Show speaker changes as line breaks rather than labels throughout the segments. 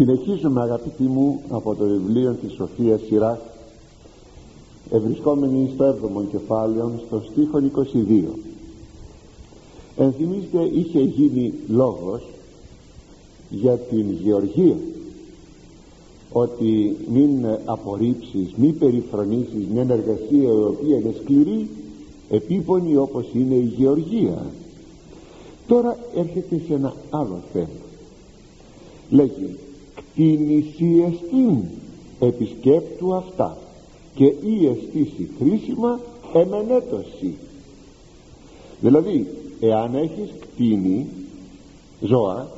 Συνεχίζουμε αγαπητοί μου από το βιβλίο της Σοφίας Σειρά ευρισκόμενοι στο 7ο κεφάλαιο στο στίχο 22 ενθυμίστε είχε γίνει λόγος για την γεωργία ότι μην απορρίψεις μη περιφρονήσεις μια εργασία η οποία είναι σκληρή επίπονη όπως είναι η γεωργία. Τώρα έρχεται σε ένα άλλο θέμα. Λέγει κτίνηση εστίν επισκέπτου αυτά και η αισθήση χρήσιμα εμενέτωση. Δηλαδή εάν έχεις κτίνη ζώα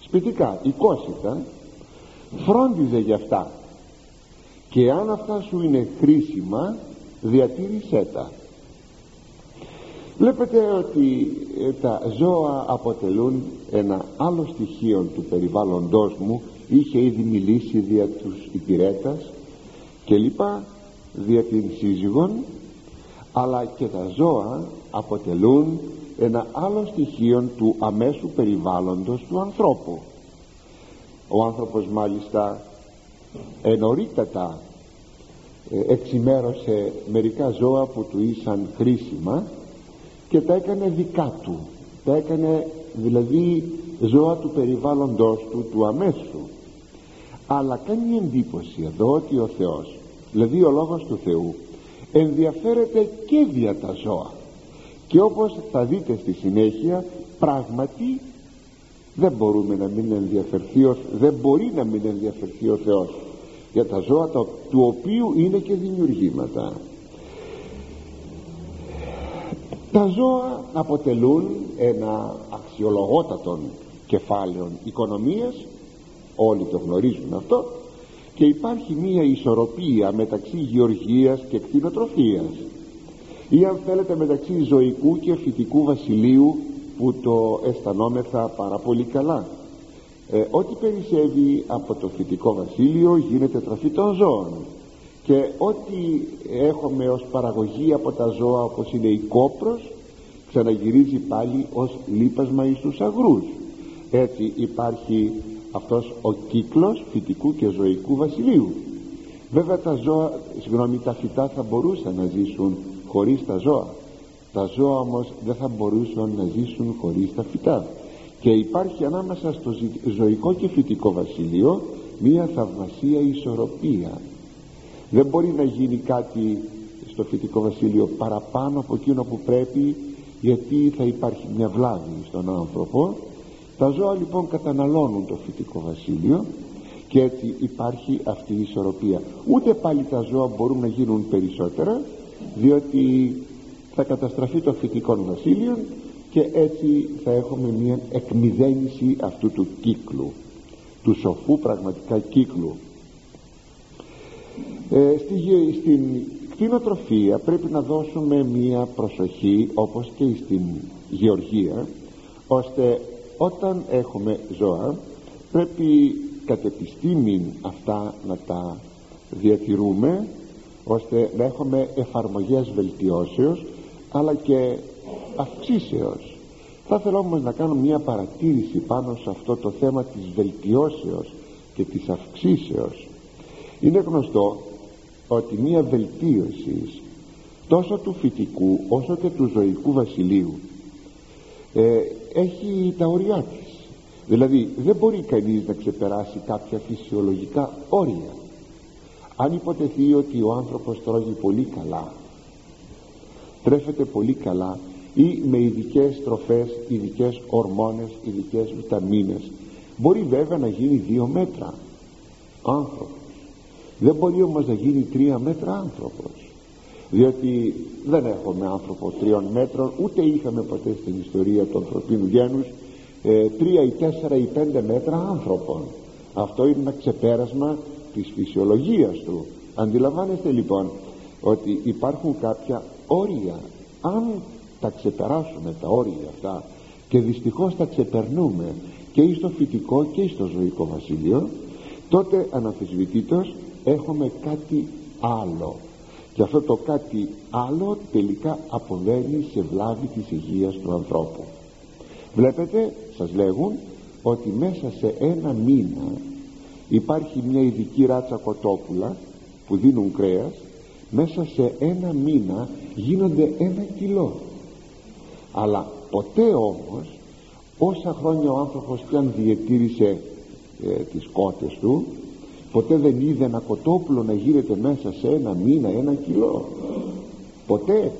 σπιτικά, οικόσιτα φρόντιζε για αυτά. Και αν αυτά σου είναι χρήσιμα διατήρησέ τα. Βλέπετε ότι ε, τα ζώα αποτελούν ένα άλλο στοιχείο του περιβάλλοντός μου είχε ήδη μιλήσει δια τους υπηρέτας και λοιπά δια την σύζυγον αλλά και τα ζώα αποτελούν ένα άλλο στοιχείο του αμέσου περιβάλλοντος του ανθρώπου. Ο άνθρωπος μάλιστα ενωρίτατα ε, εξημέρωσε μερικά ζώα που του ήσαν χρήσιμα και τα έκανε δικά του. Τα έκανε δηλαδή ζώα του περιβάλλοντος του του αμέσου αλλά κάνει εντύπωση εδώ ότι ο Θεός δηλαδή ο Λόγος του Θεού ενδιαφέρεται και δια τα ζώα. Και όπως θα δείτε στη συνέχεια πράγματι δεν μπορούμε να μην ενδιαφερθεί δεν μπορεί να μην ενδιαφερθεί ο Θεός για τα ζώα του οποίου είναι και δημιουργήματα. Τα ζώα αποτελούν ένα αξιολογότατο κεφάλαιο οικονομίας όλοι το γνωρίζουν αυτό και υπάρχει μία ισορροπία μεταξύ γεωργίας και κτηνοτροφίας. Ή αν θέλετε μεταξύ ζωικού και φυτικού βασιλείου που το αισθανόμεθα πάρα πολύ καλά. Ε, ό,τι περισσεύει από το φυτικό βασίλειο γίνεται τραφή των ζώων. Και ό,τι έχουμε ως παραγωγή από τα ζώα όπως είναι η κόπρος ξαναγυρίζει πάλι ως λίπασμα εις τους αγρούς. Έτσι υπάρχει αυτός ο κύκλος φυτικού και ζωικού βασιλείου. Βέβαια τα ζώα, συγγνώμη τα φυτά θα μπορούσαν να ζήσουν χωρίς τα ζώα. Τα ζώα όμως δεν θα μπορούσαν να ζήσουν χωρίς τα φυτά. Και υπάρχει ανάμεσα στο ζωικό και φυτικό βασίλειο μία θαυμασία ισορροπία. Δεν μπορεί να γίνει κάτι στο φυτικό βασίλειο παραπάνω από εκείνο που πρέπει γιατί θα υπάρχει μια βλάβη στον άνθρωπο τα ζώα λοιπόν καταναλώνουν το φυτικό βασίλειο και έτσι υπάρχει αυτή η ισορροπία. Ούτε πάλι τα ζώα μπορούν να γίνουν περισσότερα διότι θα καταστραφεί το φυτικό βασίλειο και έτσι θα έχουμε μια εκμυδένιση αυτού του κύκλου του σοφού πραγματικά κύκλου. Ε, στη, στην κτηνοτροφία πρέπει να δώσουμε μία προσοχή όπως και στην γεωργία ώστε όταν έχουμε ζώα πρέπει κατ' επιστήμην αυτά να τα διατηρούμε ώστε να έχουμε εφαρμογές βελτιώσεως αλλά και αυξήσεως. Θα ήθελα όμως να κάνω μια παρατήρηση πάνω σε αυτό το θέμα της βελτιώσεως και της αυξήσεως. Είναι γνωστό ότι μια βελτίωση τόσο του φυτικού όσο και του ζωικού βασιλείου ε, έχει τα όρια της. Δηλαδή δεν μπορεί κανείς να ξεπεράσει κάποια φυσιολογικά όρια. Αν υποτεθεί ότι ο άνθρωπος τρώγει πολύ καλά τρέφεται πολύ καλά ή με ειδικές τροφές, ειδικές ορμόνες, ειδικές βιταμίνες μπορεί βέβαια να γίνει δύο μέτρα άνθρωπος. Δεν μπορεί όμως να γίνει τρία μέτρα άνθρωπος διότι δεν έχουμε άνθρωπο τριών μέτρων ούτε είχαμε ποτέ στην ιστορία του ανθρωπίνου γένους ε, τρία ή τέσσερα ή πέντε μέτρα άνθρωπων. Αυτό είναι ένα ξεπέρασμα της φυσιολογίας του. Αντιλαμβάνεστε λοιπόν ότι υπάρχουν κάποια όρια. Αν τα ξεπεράσουμε τα όρια αυτά και δυστυχώς τα ξεπερνούμε και στο φυτικό και στο ζωικό βασίλειο τότε αναφυσβητήτως έχουμε κάτι άλλο και αυτό το κάτι άλλο τελικά αποβαίνει σε βλάβη της υγείας του ανθρώπου. Βλέπετε σας λέγουν ότι μέσα σε ένα μήνα υπάρχει μια ειδική ράτσα κοτόπουλα που δίνουν κρέας. Μέσα σε ένα μήνα γίνονται ένα κιλό. Αλλά ποτέ όμως όσα χρόνια ο άνθρωπος και αν διατήρησε ε, τις κότες του ποτέ δεν είδε ένα κοτόπουλο να γίνεται μέσα σε ένα μήνα ένα κιλό. Ποτέ.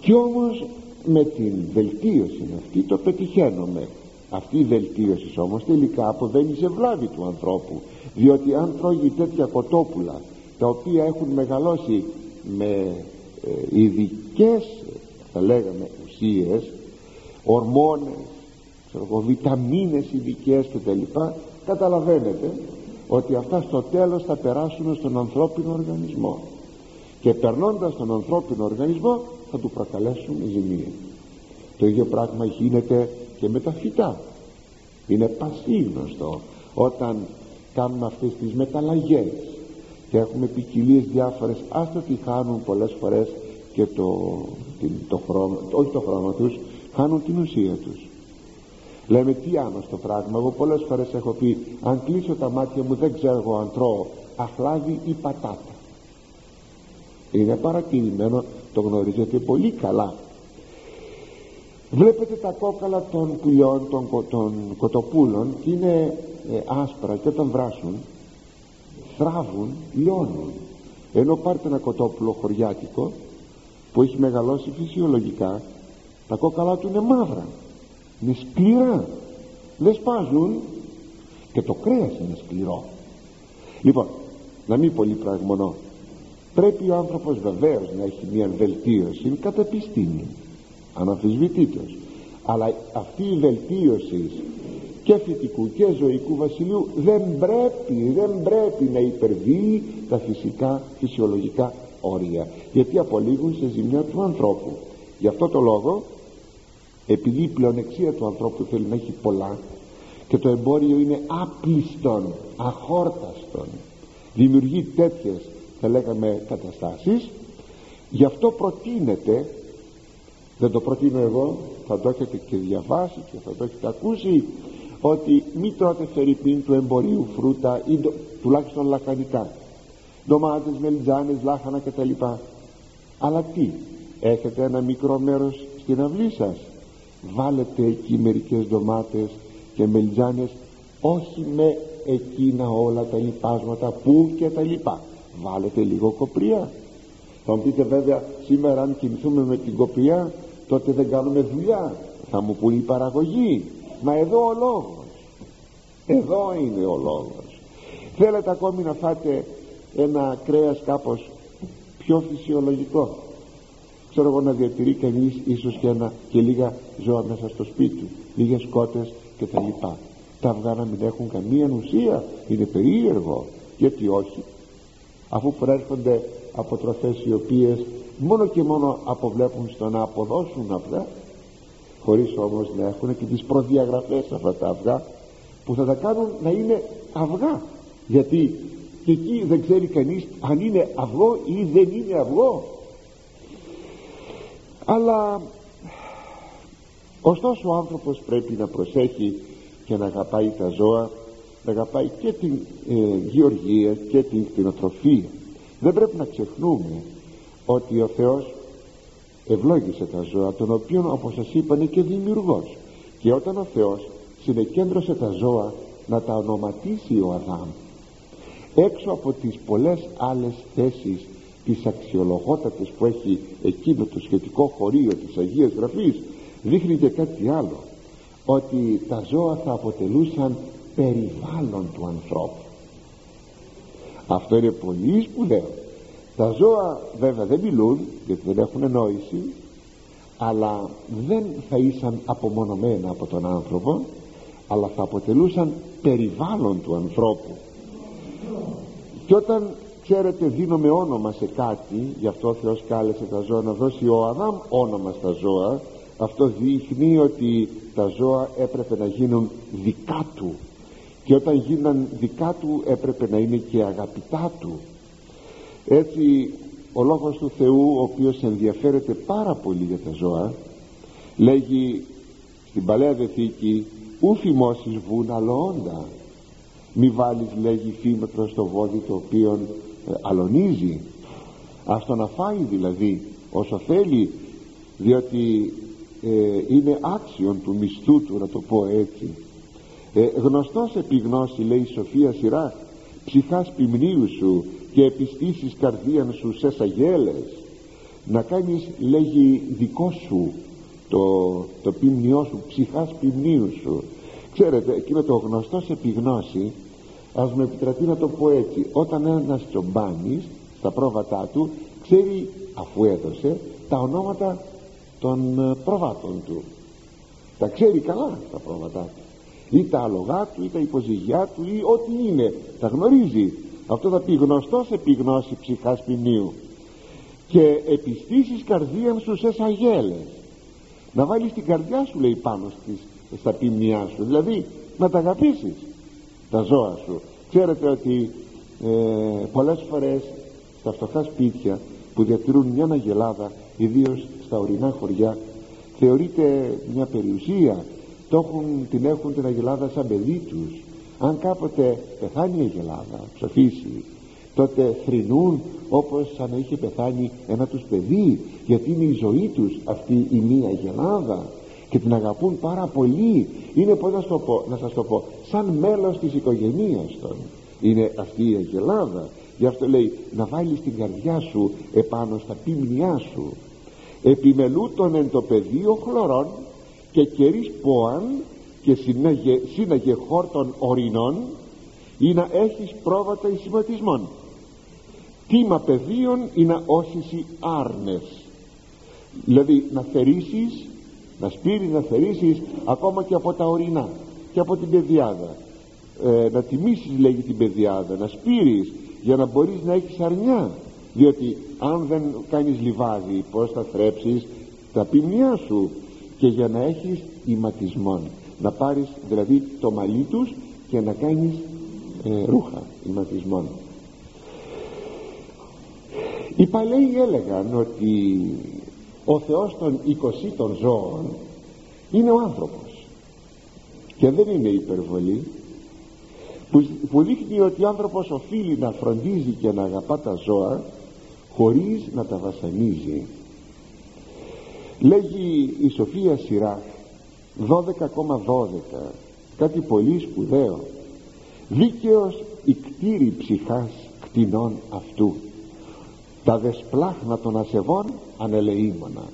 Κι όμως με την βελτίωση αυτή το πετυχαίνουμε αυτή η βελτίωση όμως τελικά αποβαίνει σε βλάβη του ανθρώπου διότι αν τρώγει τέτοια κοτόπουλα τα οποία έχουν μεγαλώσει με ε, ειδικές θα λέγαμε ουσίες ορμόνες ξέρω, βιταμίνες ειδικές κτλ καταλαβαίνετε ότι αυτά στο τέλος θα περάσουν στον ανθρώπινο οργανισμό. Και περνώντας τον ανθρώπινο οργανισμό θα του προκαλέσουν ζημία το ίδιο πράγμα γίνεται και με τα φυτά. Είναι πασίγνωστο όταν κάνουμε αυτές τις μεταλλαγές και έχουμε ποικιλίες διάφορες. Άστα τι χάνουν πολλές φορές και το, την, το χρόνο, όχι το χρόνο τους χάνουν την ουσία τους λέμε τι στο πράγμα. Εγώ πολλές φορές έχω πει αν κλείσω τα μάτια μου δεν ξέρω εγώ αν τρώω. Αχλάδι ή πατάτα. Είναι παρατηρημένο το γνωρίζετε πολύ καλά. Βλέπετε τα κόκαλα των πουλιών των, των κοτοπούλων και είναι ε, άσπρα και όταν βράσουν θράβουν, λιώνουν. Ενώ πάρτε ένα κοτόπουλο χωριάτικο που έχει μεγαλώσει φυσιολογικά τα κόκαλα του είναι μαύρα είναι σκληρά δεν σπάζουν και το κρέας είναι σκληρό. Λοιπόν να μην πολύ πραγμονώ πρέπει ο άνθρωπος βεβαίως να έχει μια βελτίωση κατά επιστήμη. Αναμφισβητήτως. Αλλά αυτή η βελτίωση και φυτικού και ζωικού βασιλείου δεν πρέπει, δεν πρέπει να υπερβεί τα φυσικά, φυσιολογικά όρια. Γιατί απολύγουν σε ζημιά του ανθρώπου. Γι' αυτό το λόγο επειδή η πλεονεξία του ανθρώπου θέλει να έχει πολλά και το εμπόριο είναι άπλιστον, αχόρταστον δημιουργεί τέτοιες θα λέγαμε καταστάσεις γι' αυτό προτείνεται δεν το προτείνω εγώ θα το έχετε και διαβάσει και θα το έχετε ακούσει ότι μην τρώτε φερρυπίν του εμπορίου φρούτα ή το, τουλάχιστον λακανικά ντομάτες, μελιτζάνες, λάχανα κτλ. Αλλά τι έχετε ένα μικρό μέρος στην αυλή σας βάλετε εκεί μερικές ντομάτες και μελιτζάνες όχι με εκείνα όλα τα λοιπάσματα που και τα λοιπά. Βάλετε λίγο κοπριά θα μου πείτε βέβαια σήμερα αν κινηθούμε με την κοπριά τότε δεν κάνουμε δουλειά. Θα μου πούν η παραγωγή. Μα εδώ ο λόγος. Εδώ είναι ο λόγος. Θέλετε ακόμη να φάτε ένα κρέας κάπως πιο φυσιολογικό; Ξέρω εγώ να διατηρεί κανείς ίσως και, ένα, και λίγα ζώα μέσα στο σπίτι του. Λίγες κότες και τα λοιπά. Τα αυγά να μην έχουν καμία ουσία. Είναι περίεργο. Γιατί όχι; Αφού προέρχονται από τροφές οι οποίες μόνο και μόνο αποβλέπουν στο να αποδώσουν αυγά χωρίς όμως να έχουν και τις προδιαγραφές αυτά τα αυγά που θα τα κάνουν να είναι αυγά. Γιατί και εκεί δεν ξέρει κανείς αν είναι αυγό ή δεν είναι αυγό αλλά ωστόσο ο άνθρωπος πρέπει να προσέχει και να αγαπάει τα ζώα να αγαπάει και την ε, γεωργία και την κτηνοτροφία. Δεν πρέπει να ξεχνούμε ότι ο Θεός ευλόγησε τα ζώα τον οποίον όπως σας είπα είναι και δημιουργός. Και όταν ο Θεός συνεκέντρωσε τα ζώα να τα ονοματίσει ο Αδάμ. Έξω από τις πολλές άλλες θέσεις τις αξιολογότατες που έχει εκείνο το σχετικό χωρίο της Αγίας Γραφής δείχνει και κάτι άλλο ότι τα ζώα θα αποτελούσαν περιβάλλον του ανθρώπου. Αυτό είναι πολύ σπουδαίο. Τα ζώα βέβαια δεν μιλούν γιατί δεν έχουν νόηση αλλά δεν θα ήσαν απομονωμένα από τον άνθρωπο αλλά θα αποτελούσαν περιβάλλον του ανθρώπου. Και όταν ξέρετε δίνουμε όνομα σε κάτι γι' αυτό ο Θεός κάλεσε τα ζώα να δώσει ο Αδάμ όνομα στα ζώα. Αυτό δείχνει ότι τα ζώα έπρεπε να γίνουν δικά του. Και όταν γίναν δικά του έπρεπε να είναι και αγαπητά του. Έτσι ο Λόγος του Θεού ο οποίος ενδιαφέρεται πάρα πολύ για τα ζώα λέγει στην Παλαιά Δεθήκη ου φημώσεις βουν αλώντα μη βάλεις λέγει φήμετρο στο βόδι το οποίο ε, αλωνίζει. Ας το να φάει δηλαδή όσο θέλει διότι ε, είναι άξιον του μισθού του να το πω έτσι. Ε, γνωστός επιγνώση λέει η Σοφία Σειρά ψυχάς ποιμνίου σου και επιστήσεις καρδίαν σου σε σαγέλες. Να κάνεις λέγει δικό σου το, το ποιμνιό σου ψυχάς ποιμνίου σου. Ξέρετε εκείνο το γνωστός επιγνώση ας με επιτραπεί να το πω έτσι. Όταν ένας τσομπάνης στα πρόβατά του ξέρει αφού έδωσε τα ονόματα των ε, προβάτων του. Τα ξέρει καλά τα πρόβατά του. Ή τα αλογά του ή τα υποζυγιά του ή ό,τι είναι. Τα γνωρίζει. Αυτό θα πει γνωστός επιγνώση ψυχάς ποινίου. Και επιστήσεις καρδίαν σου σε σαγέλες να βάλεις την καρδιά σου λέει πάνω στις, στα ποιμνιά σου. Δηλαδή να τα αγαπήσεις τα ζώα σου. Ξέρετε ότι ε, πολλές φορές στα φτωχά σπίτια που διατηρούν μια αγελάδα ιδίως στα ορεινά χωριά θεωρείται μια περιουσία. Το έχουν, την έχουν την αγελάδα σαν παιδί τους. Αν κάποτε πεθάνει η αγελάδα ψοφήσει τότε θρηνούν όπως αν είχε πεθάνει ένα τους παιδί γιατί είναι η ζωή τους αυτή η μία αγελάδα και την αγαπούν πάρα πολύ. Είναι πως να, το πω, να σας το πω σαν μέλος της οικογένειας των. Είναι αυτή η αγελάδα. Γι' αυτό λέει να βάλεις την καρδιά σου επάνω στα πίμνιά σου. Επιμελού τον εν το πεδίο χλωρών και κερίς ποαν και σύναγε, σύναγε χόρτων ορεινών ή να έχεις πρόβατα εισηματισμών. Τίμα πεδίων ή να όσισει άρνες δηλαδή να θερήσεις να σπείρεις να θερήσεις ακόμα και από τα ορεινά και από την παιδιάδα ε, να τιμήσεις λέγει την παιδιάδα να σπείρεις για να μπορείς να έχεις αρνιά. Διότι αν δεν κάνεις λιβάδι πως θα θρέψεις τα ποιμνιά σου; Και για να έχεις ηματισμόν. Να πάρεις δηλαδή το μαλλί τους και να κάνεις ε, ρούχα ηματισμόν. Οι παλαιοί έλεγαν ότι ο Θεός των εικοσί των ζώων είναι ο άνθρωπος και δεν είναι υπερβολή που, που δείχνει ότι ο άνθρωπος οφείλει να φροντίζει και να αγαπά τα ζώα χωρίς να τα βασανίζει. Λέγει η Σοφία Σειρά 12,12 κάτι πολύ σπουδαίο δίκαιος η κτήρη ψυχάς κτηνών αυτού τα δεσπλάχνα των ασεβών ανελεήμονα.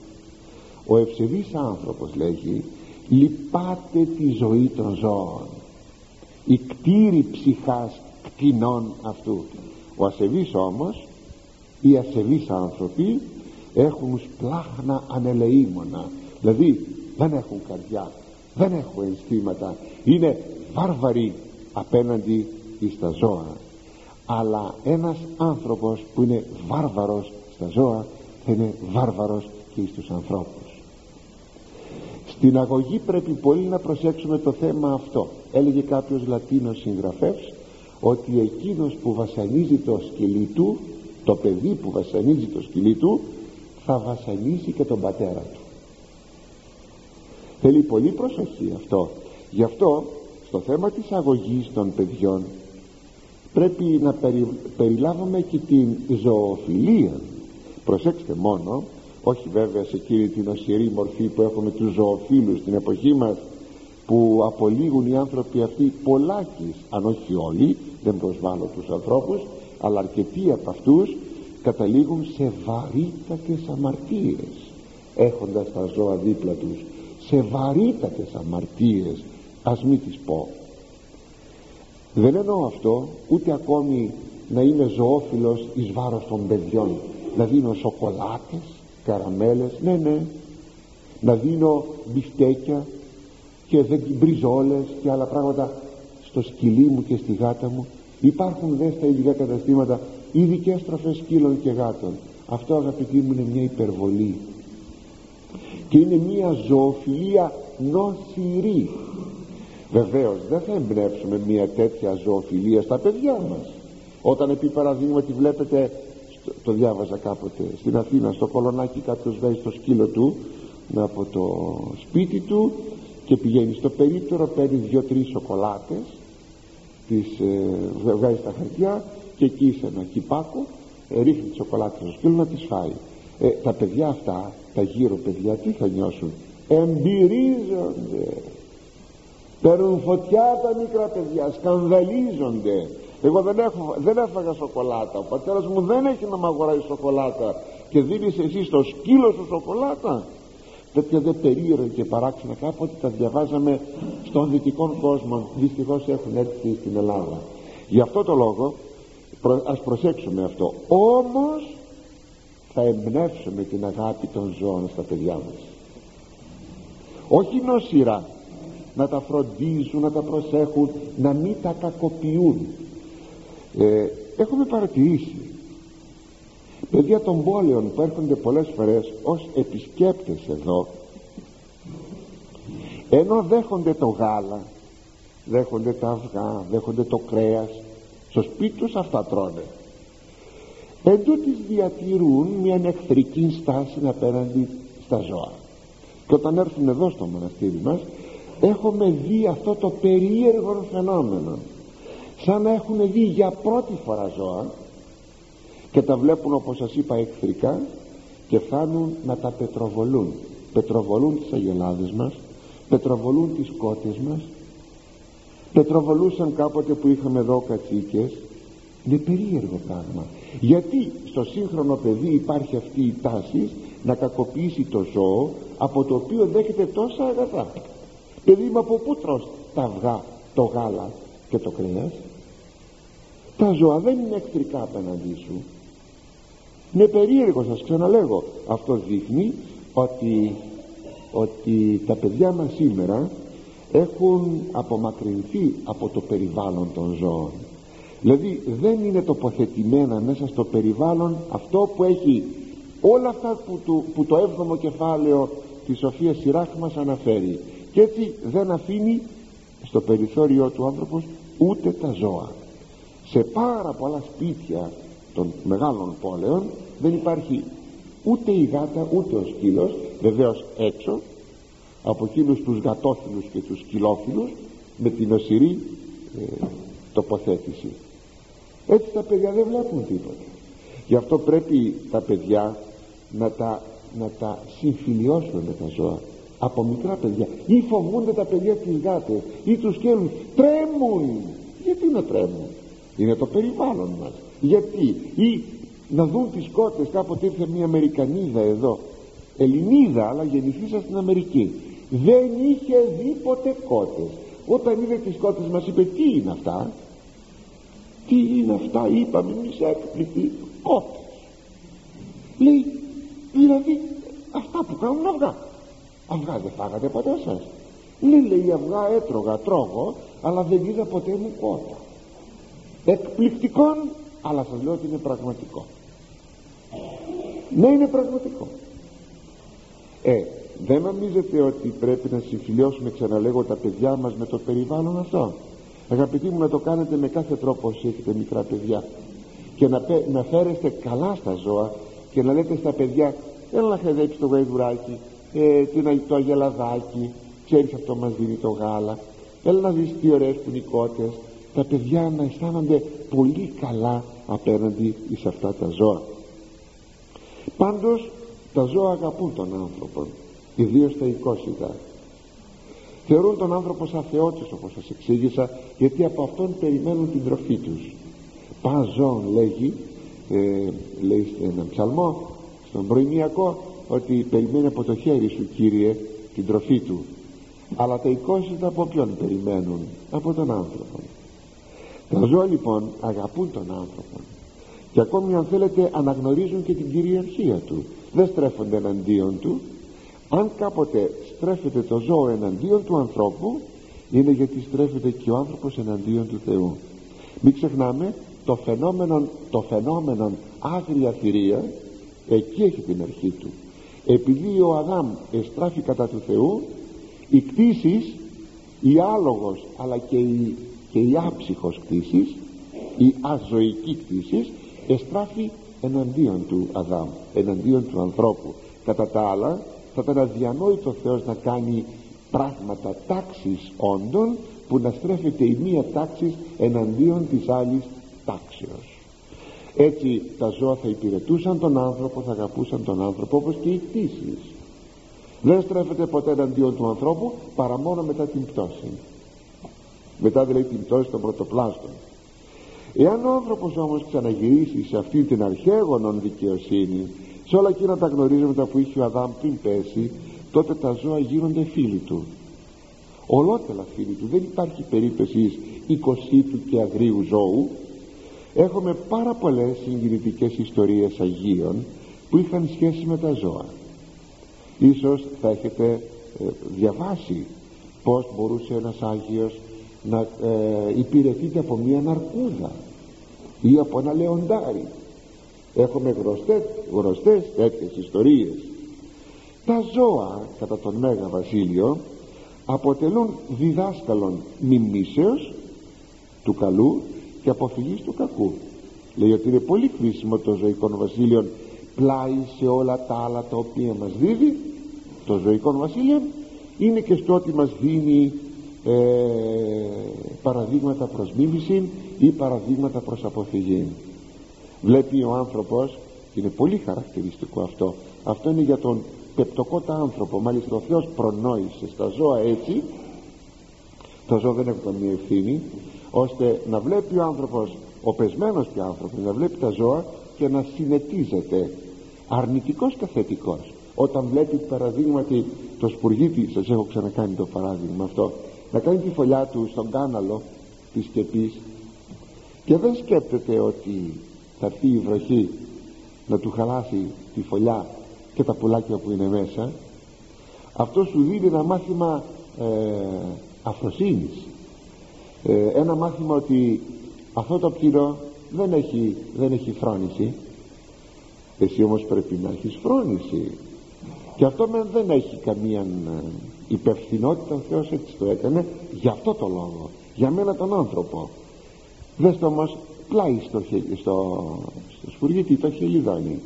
Ο ευσεβής άνθρωπος λέγει λυπάται τη ζωή των ζώων. Η κτήρη ψυχάς κτηνών αυτού. Ο ασεβής όμως οι ασεβείς άνθρωποι έχουν σπλάχνα ανελεήμονα. Δηλαδή δεν έχουν καρδιά δεν έχουν αισθήματα είναι βάρβαροι απέναντι στα ζώα. Αλλά ένας άνθρωπος που είναι βάρβαρος στα ζώα θα είναι βάρβαρος και στους ανθρώπους. Στην αγωγή πρέπει πολύ να προσέξουμε το θέμα αυτό. Έλεγε κάποιος Λατίνος συγγραφεύς ότι εκείνος που βασανίζει το σκυλί του το παιδί που βασανίζει το σκυλί του θα βασανίσει και τον πατέρα του. Θέλει πολύ προσοχή αυτό. Γι' αυτό στο θέμα της αγωγής των παιδιών πρέπει να περι, περιλάβουμε και την ζωοφιλία προσέξτε μόνο όχι βέβαια σε εκείνη την οσυρή μορφή που έχουμε τους ζωοφίλους στην εποχή μας που απολύγουν οι άνθρωποι αυτοί πολλάκις αν όχι όλοι δεν προσβάλλω τους ανθρώπους αλλά αρκετοί από αυτούς καταλήγουν σε βαρύτατες αμαρτίες έχοντας τα ζώα δίπλα τους. Σε βαρύτατες αμαρτίες ας μην τις πω. Δεν εννοώ αυτό ούτε ακόμη να είμαι ζωόφιλος εις βάρος των παιδιών να δίνω σοκολάτες, καραμέλες ναι ναι. Να δίνω μπιφτέκια και μπριζόλες και άλλα πράγματα στο σκυλί μου και στη γάτα μου. Υπάρχουν δε στα ειδικά καταστήματα ειδικέ τροφές σκύλων και γάτων. Αυτό αγαπητοί μου είναι μια υπερβολή. Και είναι μια ζωοφιλία νοσηρή. Βεβαίως δεν θα εμπνεύσουμε μια τέτοια ζωοφιλία στα παιδιά μας. Όταν επί παραδείγματι βλέπετε το διάβαζα κάποτε στην Αθήνα στο κολονάκι κάποιος βάζει στο σκύλο του από το σπίτι του και πηγαίνει στο περίπτερο παίρνει δυο-τρεις σοκολάτες τις ε, βγάζει στα χαρτιά και εκεί σε ένα κυπάκο ε, ρίχνει τις σοκολάτες στο σκύλο να τις φάει. Ε, τα παιδιά αυτά τα γύρω παιδιά τι θα νιώσουν; Εμπειρίζονται. Παίρνουν φωτιά τα μικρά παιδιά σκανδαλίζονται εγώ δεν, έχω, δεν έφαγα σοκολάτα. Ο πατέρας μου δεν έχει να μ' αγοράσει σοκολάτα. Και δίνεις εσύ στο σκύλο σου σοκολάτα. Τέτοια δε περίεργα και παράξενα κάποτε τα διαβάζαμε στον δυτικό κόσμο. Δυστυχώς έχουν έρθει στην Ελλάδα. Γι' αυτό το λόγο ας προσέξουμε αυτό. Όμως θα εμπνεύσουμε την αγάπη των ζώων στα παιδιά μας. Όχι νοσηρά να τα φροντίζουν, να τα προσέχουν να μην τα κακοποιούν ε, έχουμε παρατηρήσει. Παιδιά των πόλεων που έρχονται πολλές φορές ως επισκέπτες εδώ ενώ δέχονται το γάλα δέχονται τα αυγά δέχονται το κρέας στο σπίτι τους αυτά τρώνε. Εν διατηρούν μια εχθρική στάση απέναντι στα ζώα. Και όταν έρθουν εδώ στο μοναστήρι μας έχουμε δει αυτό το περίεργο φαινόμενο σαν να έχουν δει για πρώτη φορά ζώα και τα βλέπουν όπως σας είπα εχθρικά και φτάνουν να τα πετροβολούν. Πετροβολούν τις αγελάδες μας πετροβολούν τις κότες μας. Πετροβολούσαν κάποτε που είχαμε εδώ κατσίκες. Είναι περίεργο πράγμα. Γιατί στο σύγχρονο παιδί υπάρχει αυτή η τάση να κακοποιήσει το ζώο από το οποίο δέχεται τόσα αγαθά. Παιδί μου από πού τρως τα αυγά το γάλα; Και το κρέας τα ζώα δεν είναι εχθρικά απέναντί σου. Είναι περίεργο σας ξαναλέγω. Αυτό δείχνει ότι, ότι τα παιδιά μας σήμερα έχουν απομακρυνθεί από το περιβάλλον των ζώων. Δηλαδή δεν είναι τοποθετημένα μέσα στο περιβάλλον αυτό που έχει όλα αυτά που, το, που το έβδομο κεφάλαιο της Σοφίας Σιράχ μας αναφέρει. Και έτσι δεν αφήνει στο περιθώριο του άνθρωπος ούτε τα ζώα. Σε πάρα πολλά σπίτια των μεγάλων πόλεων δεν υπάρχει ούτε η γάτα ούτε ο σκύλος βεβαίως έξω από εκείνους τους γατόφιλους και τους σκυλόφιλους με την οσυρή ε, τοποθέτηση. Έτσι τα παιδιά δεν βλέπουν τίποτα. Γι' αυτό πρέπει τα παιδιά να τα, να τα συμφιλιώσουν με τα ζώα από μικρά παιδιά. Ή φοβούνται τα παιδιά τις γάτες ή τους σκέλους τρέμουν. Γιατί να τρέμουν; Είναι το περιβάλλον μας. Γιατί; Ή να δουν τις κότες κάποτε ήρθε μια Αμερικανίδα εδώ. Ελληνίδα αλλά γεννηθήσα στην Αμερική. Δεν είχε δει ποτέ κότες. Όταν είδε τις κότες μας είπε τι είναι αυτά; Τι είναι αυτά; Είπαμε εμείς έκπληκτοι κότες λέει δηλαδή αυτά που κάνουν αυγά αυγά δεν φάγατε ποτέ σας λέει λέει αυγά έτρωγα τρώγω αλλά δεν είδα ποτέ μου κότα εκπληκτικών αλλά σας λέω ότι είναι πραγματικό. Ναι είναι πραγματικό. Ε δεν νομίζετε ότι πρέπει να συμφιλιώσουμε ξαναλέγω τα παιδιά μας με το περιβάλλον αυτό; Αγαπητοί μου να το κάνετε με κάθε τρόπο όσοι έχετε μικρά παιδιά. Και να, να φέρεστε καλά στα ζώα και να λέτε στα παιδιά έλα να χαϊδέψει το γαϊδουράκι ε, το αγελαδάκι ξέρεις αυτό μας δίνει το γάλα. Έλα να δεις τι ωραίες που είναι οι κότες τα παιδιά να αισθάνονται πολύ καλά απέναντι σε αυτά τα ζώα. Πάντως τα ζώα αγαπούν τον άνθρωπο ιδίως τα οικόσιτα. Θεωρούν τον άνθρωπο σαν θεότης όπως σας εξήγησα γιατί από αυτόν περιμένουν την τροφή τους. Πα ζώων λέγει ε, λέει σε έναν ψαλμό στον προημιακό ότι περιμένει από το χέρι σου Κύριε την τροφή του. Αλλά τα οικόσιτα από ποιον περιμένουν από τον άνθρωπο. Τα ζώα λοιπόν αγαπούν τον άνθρωπο. Και ακόμη αν θέλετε αναγνωρίζουν και την κυριαρχία του. Δεν στρέφονται εναντίον του. Αν κάποτε στρέφεται το ζώο εναντίον του ανθρώπου είναι γιατί στρέφεται και ο άνθρωπος εναντίον του Θεού. Μην ξεχνάμε το φαινόμενο, το φαινόμενο άγρια θηρία εκεί έχει την αρχή του επειδή ο Αδάμ εστράφει κατά του Θεού οι κτήσεις η άλογος αλλά και η, και η άψυχος κτήσεις η αζωική κτήσεις εστράφει εναντίον του Αδάμ εναντίον του ανθρώπου. Κατά τα άλλα θα ήταν αδιανόητο ο Θεός να κάνει πράγματα τάξης όντων που να στρέφεται η μία τάξη εναντίον της άλλης τάξεως έτσι τα ζώα θα υπηρετούσαν τον άνθρωπο θα αγαπούσαν τον άνθρωπο όπως και οι κτήσεις δεν στρέφεται ποτέ εναντίον του ανθρώπου παρά μόνο μετά την πτώση. Μετά δηλαδή την πτώση των πρωτοπλάστων. Εάν ο άνθρωπος όμως ξαναγυρίσει σε αυτή την αρχαίγωνον δικαιοσύνη σε όλα εκείνα τα γνωρίζουμε που είχε ο Αδάμ πριν πέσει τότε τα ζώα γίνονται φίλοι του. Ολότελα φίλοι του. Δεν υπάρχει περίπτωση του και αγρίου ζώου έχουμε πάρα πολλές συγκινητικές ιστορίες Αγίων που είχαν σχέση με τα ζώα. Ίσως θα έχετε ε, διαβάσει πως μπορούσε ένας Άγιος να ε, υπηρετείται από μια ναρκούδα ή από ένα λεοντάρι. Έχουμε γνωστές, γνωστές τέτοιες ιστορίες. Τα ζώα κατά τον Μέγα Βασίλειο αποτελούν διδάσκαλον μιμήσεως του καλού και αποφυγής του κακού. Λέει ότι είναι πολύ χρήσιμο το ζωικό βασίλειο πλάι σε όλα τα άλλα τα οποία μας δίδει. Το ζωικό βασίλειο είναι και στο ότι μας δίνει ε, παραδείγματα προς μίμηση ή παραδείγματα προς αποφυγή. Βλέπει ο άνθρωπος είναι πολύ χαρακτηριστικό αυτό. Αυτό είναι για τον πεπτοκότα άνθρωπο. Μάλιστα ο Θεός προνόησε στα ζώα έτσι. Τα ζώα δεν έχουν καμία ευθύνη ώστε να βλέπει ο άνθρωπος ο πεσμένος και άνθρωπος να βλέπει τα ζώα και να συνετίζεται. Αρνητικός και θετικός. Όταν βλέπει παραδείγματι το σπουργίτη σας έχω ξανακάνει το παράδειγμα αυτό να κάνει τη φωλιά του στον κάναλο της σκεπής και δεν σκέπτεται ότι θα έρθει η βροχή να του χαλάσει τη φωλιά και τα πουλάκια που είναι μέσα αυτό σου δίνει ένα μάθημα ε, αφροσύνης ε, ένα μάθημα ότι αυτό το πτυρό δεν έχει, δεν έχει φρόνηση. Εσύ όμως πρέπει να έχεις φρόνηση. Και αυτό με δεν έχει καμία ε, υπευθυνότητα ο Θεός έτσι το έκανε για αυτό το λόγο για μένα τον άνθρωπο. Δες το όμως πλάι στο, στο, στο σφουργίτι το χελιδόνι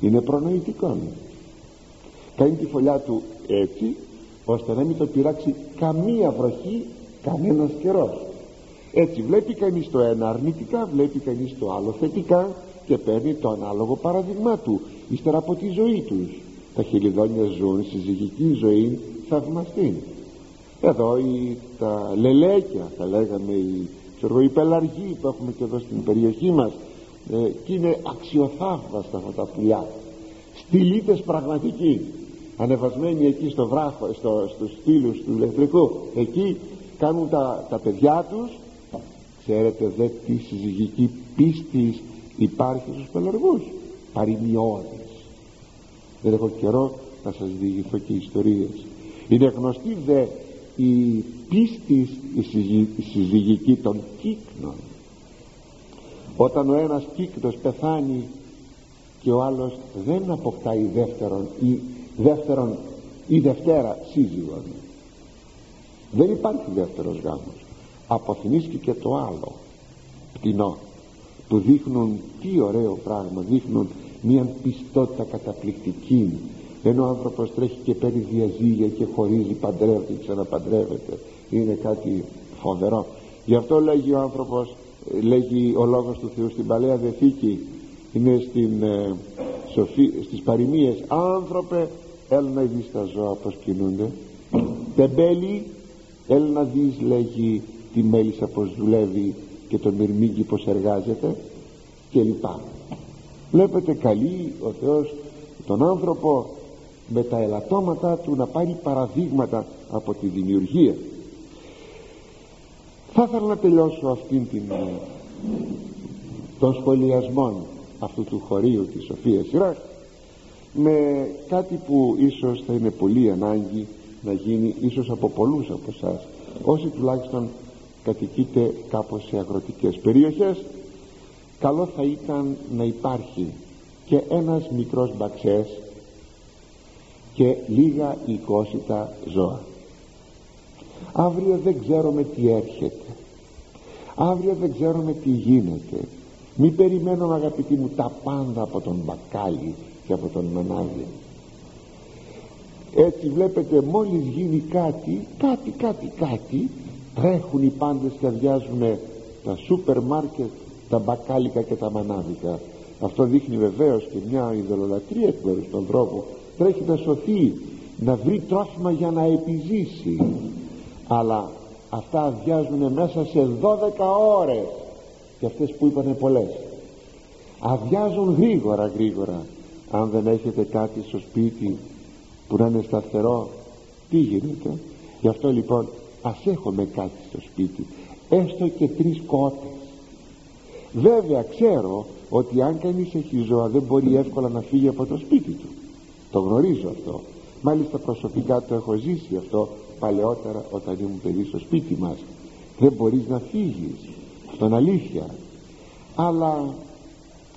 είναι προνοητικό. Κάνει τη φωλιά του έτσι ώστε να μην το πειράξει καμία βροχή κανένας καιρός έτσι βλέπει κανείς το ένα αρνητικά βλέπει κανείς το άλλο θετικά και παίρνει το ανάλογο παραδειγμά του ύστερα από τη ζωή τους. Τα χελιδόνια ζουν συζυγική ζωή θαυμαστή εδώ οι, τα λελέκια θα λέγαμε οι, ξέρω, οι πελαργοί που έχουμε και εδώ στην περιοχή μας ε, και είναι αξιοθαύμαστα αυτά τα πουλιά. Στυλίτες πραγματικοί ανεβασμένοι εκεί στο βράχο στο, στους στήλους του ηλεκτρικού εκεί κάνουν τα, τα παιδιά τους ξέρετε δε τι συζυγική πίστης υπάρχει στους πελαργούς παροιμιώδης. Δεν έχω καιρό να σας διηγηθώ και ιστορίες. Είναι γνωστή δε η πίστης η συζυγική των κύκνων. Όταν ο ένας κύκνος πεθάνει και ο άλλος δεν αποκτάει δεύτερον ή δεύτερον ή δευτέρα σύζυγον. Δεν υπάρχει δεύτερος γάμος αποθυμίσκει και το άλλο πτηνό που δείχνουν τι ωραίο πράγμα δείχνουν μια πιστότητα καταπληκτική ενώ ο άνθρωπος τρέχει και παίρνει διαζύγια και χωρίζει παντρεύεται και ξαναπαντρεύεται είναι κάτι φοβερό. Γι' αυτό λέγει ο άνθρωπος λέγει ο λόγος του Θεού στην Παλαιά Δεθήκη είναι στην, ε, σοφή, στις παροιμίες άνθρωπε έλα να δεις τα ζώα πως κινούνται. Τεμπέλη έλα να δεις λέγει τη μέλισσα πως δουλεύει και το μυρμήγκι πως εργάζεται και λοιπά βλέπετε καλεί ο Θεός τον άνθρωπο με τα ελαττώματα του να πάρει παραδείγματα από τη δημιουργία. Θα ήθελα να τελειώσω αυτήν την των σχολιασμών αυτού του χωρίου της Σοφίας Ιράκ με κάτι που ίσως θα είναι πολύ ανάγκη να γίνει ίσως από πολλούς από εσάς. Όσοι τουλάχιστον κατοικείτε κάπως σε αγροτικές περιοχές. Καλό θα ήταν να υπάρχει και ένας μικρός μπαξές και λίγα οικόσιτα ζώα. Αύριο δεν ξέρουμε τι έρχεται. Αύριο δεν ξέρουμε τι γίνεται. Μη περιμένω αγαπητοί μου τα πάντα από τον μπακάλι και από τον μανάβη έτσι βλέπετε μόλις γίνει κάτι κάτι κάτι κάτι τρέχουν οι πάντες και αδειάζουν τα σούπερ μάρκετ τα μπακάλικα και τα μανάβικα αυτό δείχνει βεβαίως και μια ιδεολατρία εκ μέρους του ανθρώπου τρέχει να σωθεί να βρει τρόφιμα για να επιζήσει. Αλλά αυτά αδειάζουν μέσα σε 12 ώρες. Και αυτές που είπανε πολλές. Αδειάζουν γρήγορα γρήγορα. Αν δεν έχετε κάτι στο σπίτι που να είναι σταθερό τι γίνεται; Γι' αυτό λοιπόν ας έχουμε κάτι στο σπίτι έστω και τρεις κότες. Βέβαια ξέρω ότι αν κανείς έχει ζώα δεν μπορεί εύκολα να φύγει από το σπίτι του. Το γνωρίζω αυτό. Μάλιστα προσωπικά το έχω ζήσει αυτό παλαιότερα όταν ήμουν παιδί στο σπίτι μας. Δεν μπορείς να φύγεις. Αυτό είναι αλήθεια. Αλλά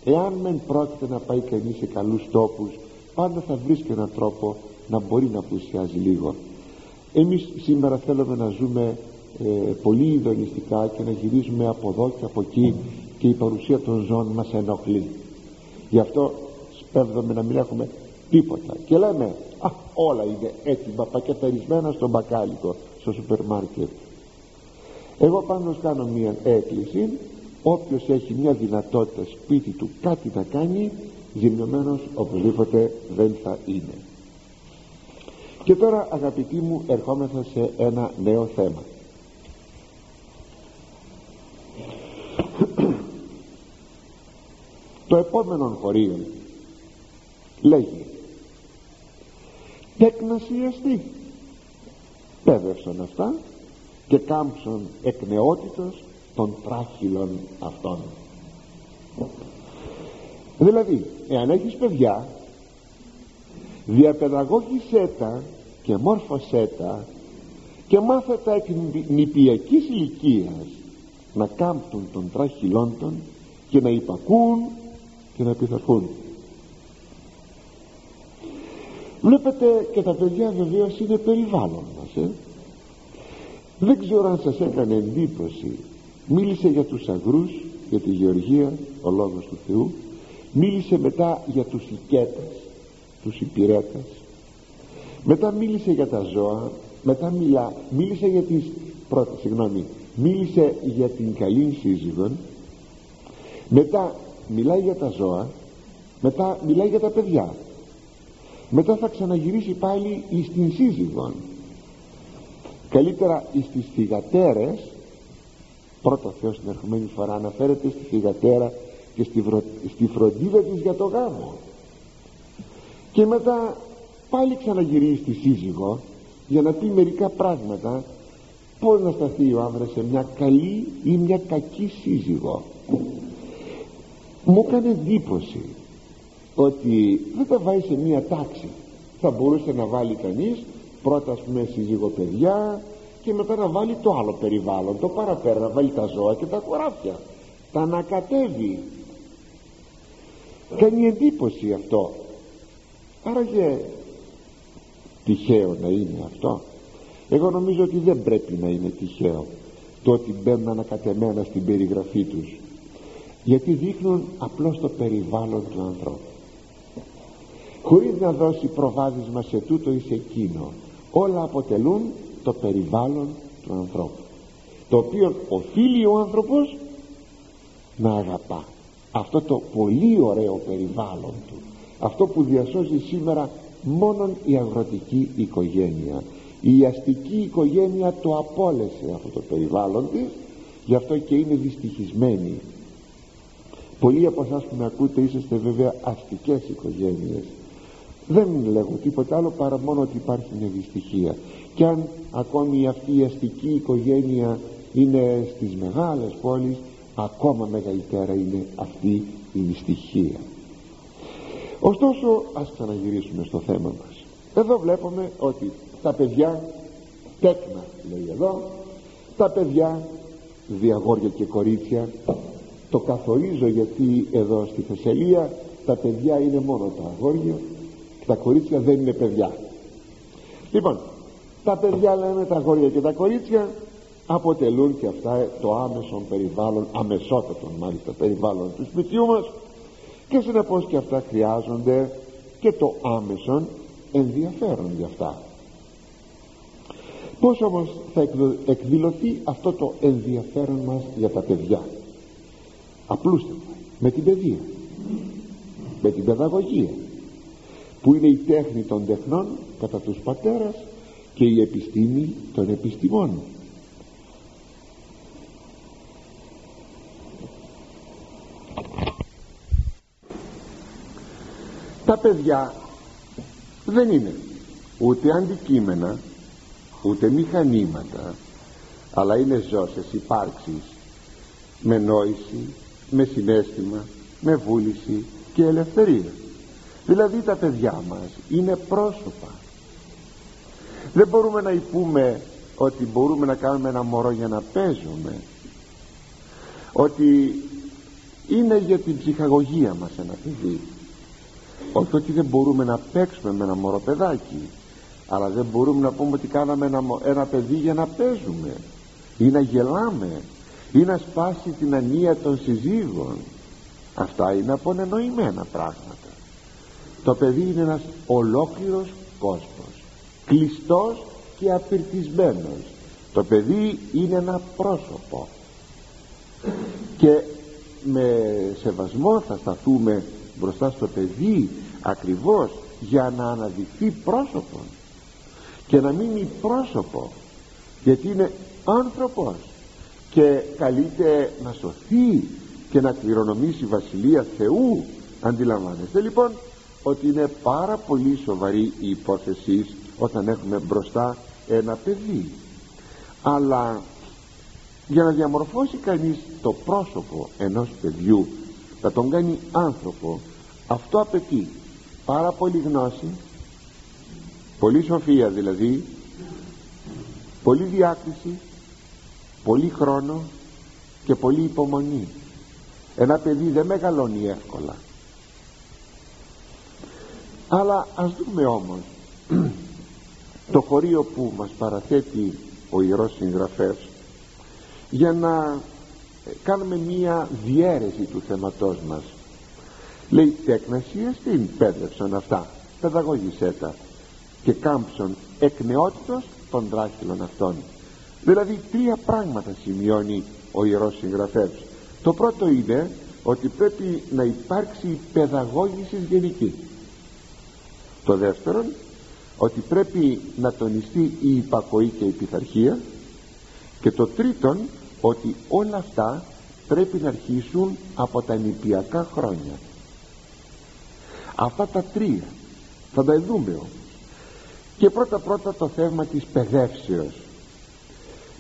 εάν μεν πρόκειται να πάει κανείς σε καλούς τόπους πάντα θα βρεις και έναν τρόπο να μπορεί να απουσιάζει λίγο εμείς σήμερα θέλουμε να ζούμε ε, πολύ ιδονιστικά και να γυρίζουμε από εδώ και από εκεί και η παρουσία των ζώων μας ενοχλεί. Γι' αυτό σπέβδομαι να μην έχουμε τίποτα. Και λέμε α, όλα είναι έτοιμα πακεταρισμένα στο μπακάλικο στο σούπερ μάρκετ εγώ πάνω κάνω μια έκκληση. Όποιος έχει μια δυνατότητα σπίτι του κάτι να κάνει ζημιωμένος οπωσδήποτε δεν θα είναι και τώρα αγαπητοί μου ερχόμεθα σε ένα νέο θέμα. Το επόμενο χωρίο λέγει τέκναση εστί πέδευσαν αυτά και κάμψον εκ νεότητος των τράχυλων αυτών. Δηλαδή εάν έχεις παιδιά διαπαιδαγώγησέ τα και μόρφωσέ τα και μάθε τα εκ νηπιακής ηλικίας να κάμπτουν των τράχυλών των και να υπακούν και να πειθαρχούν. Βλέπετε και τα παιδιά βεβαίως είναι περιβάλλον μας ε; δεν ξέρω αν σας έκανε εντύπωση μίλησε για τους αγρούς για τη γεωργία ο λόγος του Θεού μίλησε μετά για τους οικέτες τους υπηρέτες. Μετά μίλησε για τα ζώα μετά μιλά, μίλησε για τις πρώτα συγγνώμη μίλησε για την καλή σύζυγον μετά μιλάει για τα ζώα μετά μιλάει για τα παιδιά. Μετά θα ξαναγυρίσει πάλι εις την σύζυγον. Καλύτερα εις τις θυγατέρες πρώτα Θεός την ερχομένη φορά αναφέρεται στη θυγατέρα και στη, στη φροντίδα της για το γάμο και μετά πάλι ξαναγυρίζει στη σύζυγο για να πει μερικά πράγματα πως να σταθεί ο άνδρας σε μια καλή ή μια κακή σύζυγο. Μου έκανε εντύπωση ότι δεν τα βάζει σε μια τάξη. Θα μπορούσε να βάλει κανείς πρώτα ας πούμε σύζυγο παιδιά και μετά να βάλει το άλλο περιβάλλον το παραπέρα να βάλει τα ζώα και τα χωράφια. Τα ανακατεύει. Κάνει εντύπωση αυτό άραγε τυχαίο να είναι αυτό. Εγώ νομίζω ότι δεν πρέπει να είναι τυχαίο το ότι μπαίνουν ανακατεμένα στην περιγραφή τους. Γιατί δείχνουν απλώς το περιβάλλον του ανθρώπου. Χωρίς να δώσει προβάδισμα σε τούτο ή σε εκείνο όλα αποτελούν το περιβάλλον του ανθρώπου το οποίο οφείλει ο άνθρωπος να αγαπά. Αυτό το πολύ ωραίο περιβάλλον του αυτό που διασώζει σήμερα μόνον η αγροτική οικογένεια. Η αστική οικογένεια το απόλεσε αυτό το περιβάλλον της γι' αυτό και είναι δυστυχισμένη. Πολλοί από εσάς που με ακούτε είσαστε βέβαια αστικές οικογένειες. Δεν λέγω τίποτα άλλο παρά μόνο ότι υπάρχει μια δυστυχία. Και αν ακόμη αυτή η αστική οικογένεια είναι στις μεγάλες πόλεις ακόμα μεγαλύτερα είναι αυτή η δυστυχία ωστόσο ας ξαναγυρίσουμε στο θέμα μας. Εδώ βλέπουμε ότι τα παιδιά τέκνα λέει εδώ τα παιδιά διαγόρια και κορίτσια το καθορίζω γιατί εδώ στη Θεσσαλία τα παιδιά είναι μόνο τα αγόρια και τα κορίτσια δεν είναι παιδιά. Λοιπόν τα παιδιά λέμε τα αγόρια και τα κορίτσια αποτελούν και αυτά το άμεσο περιβάλλον αμεσότατο μάλιστα περιβάλλον του σπιτιού μας και συνεπώς και αυτά χρειάζονται και το άμεσον ενδιαφέρον για αυτά. Πως όμως θα εκδηλωθεί αυτό το ενδιαφέρον μας για τα παιδιά; Απλούστατα με την παιδεία με την παιδαγωγία που είναι η τέχνη των τεχνών κατά τους πατέρας και η επιστήμη των επιστημών τα παιδιά δεν είναι ούτε αντικείμενα ούτε μηχανήματα αλλά είναι ζώσες υπάρξεις με νόηση με συνέστημα με βούληση και ελευθερία. Δηλαδή τα παιδιά μας είναι πρόσωπα. Δεν μπορούμε να υπούμε ότι μπορούμε να κάνουμε ένα μωρό για να παίζουμε ότι είναι για την ψυχαγωγία μας ένα παιδί όχι ότι δεν μπορούμε να παίξουμε με ένα μωρό παιδάκι αλλά δεν μπορούμε να πούμε ότι κάναμε ένα, ένα παιδί για να παίζουμε ή να γελάμε ή να σπάσει την ανία των συζύγων. Αυτά είναι απονενοημένα πράγματα. Το παιδί είναι ένας ολόκληρος κόσμος κλειστός και απειρτισμένος. Το παιδί είναι ένα πρόσωπο. Και με σεβασμό θα σταθούμε μπροστά στο παιδί ακριβώς για να αναδειχθεί πρόσωπο και να μείνει πρόσωπο. Γιατί είναι άνθρωπος και καλείται να σωθεί και να κληρονομήσει βασιλεία Θεού. Αντιλαμβάνεστε λοιπόν ότι είναι πάρα πολύ σοβαρή η υπόθεση όταν έχουμε μπροστά ένα παιδί. Αλλά για να διαμορφώσει κανείς το πρόσωπο ενός παιδιού να τον κάνει άνθρωπο. Αυτό απαιτεί πάρα πολύ γνώση πολύ σοφία δηλαδή πολύ διάκριση πολύ χρόνο και πολύ υπομονή. Ένα παιδί δεν μεγαλώνει εύκολα. Αλλά ας δούμε όμως το χωρίο που μας παραθέτει ο Ιερός Συγγραφέας για να κάνουμε μία διαίρεση του θεματός μας. Λέει τέκνασια στην πέδευσον αυτά παιδαγώγησέ τα και κάμψον εκ νεότητος των δράχυλων αυτών δηλαδή τρία πράγματα σημειώνει ο Ιερός Συγγραφέας. Το πρώτο είναι ότι πρέπει να υπάρξει παιδαγώγηση γενική. Το δεύτερο ότι πρέπει να τονιστεί η υπακοή και η πειθαρχία. Και το τρίτον ότι όλα αυτά πρέπει να αρχίσουν από τα νηπιακά χρόνια. Αυτά τα τρία θα τα δούμε όμως. Και πρώτα πρώτα το θέμα της παιδεύσεως.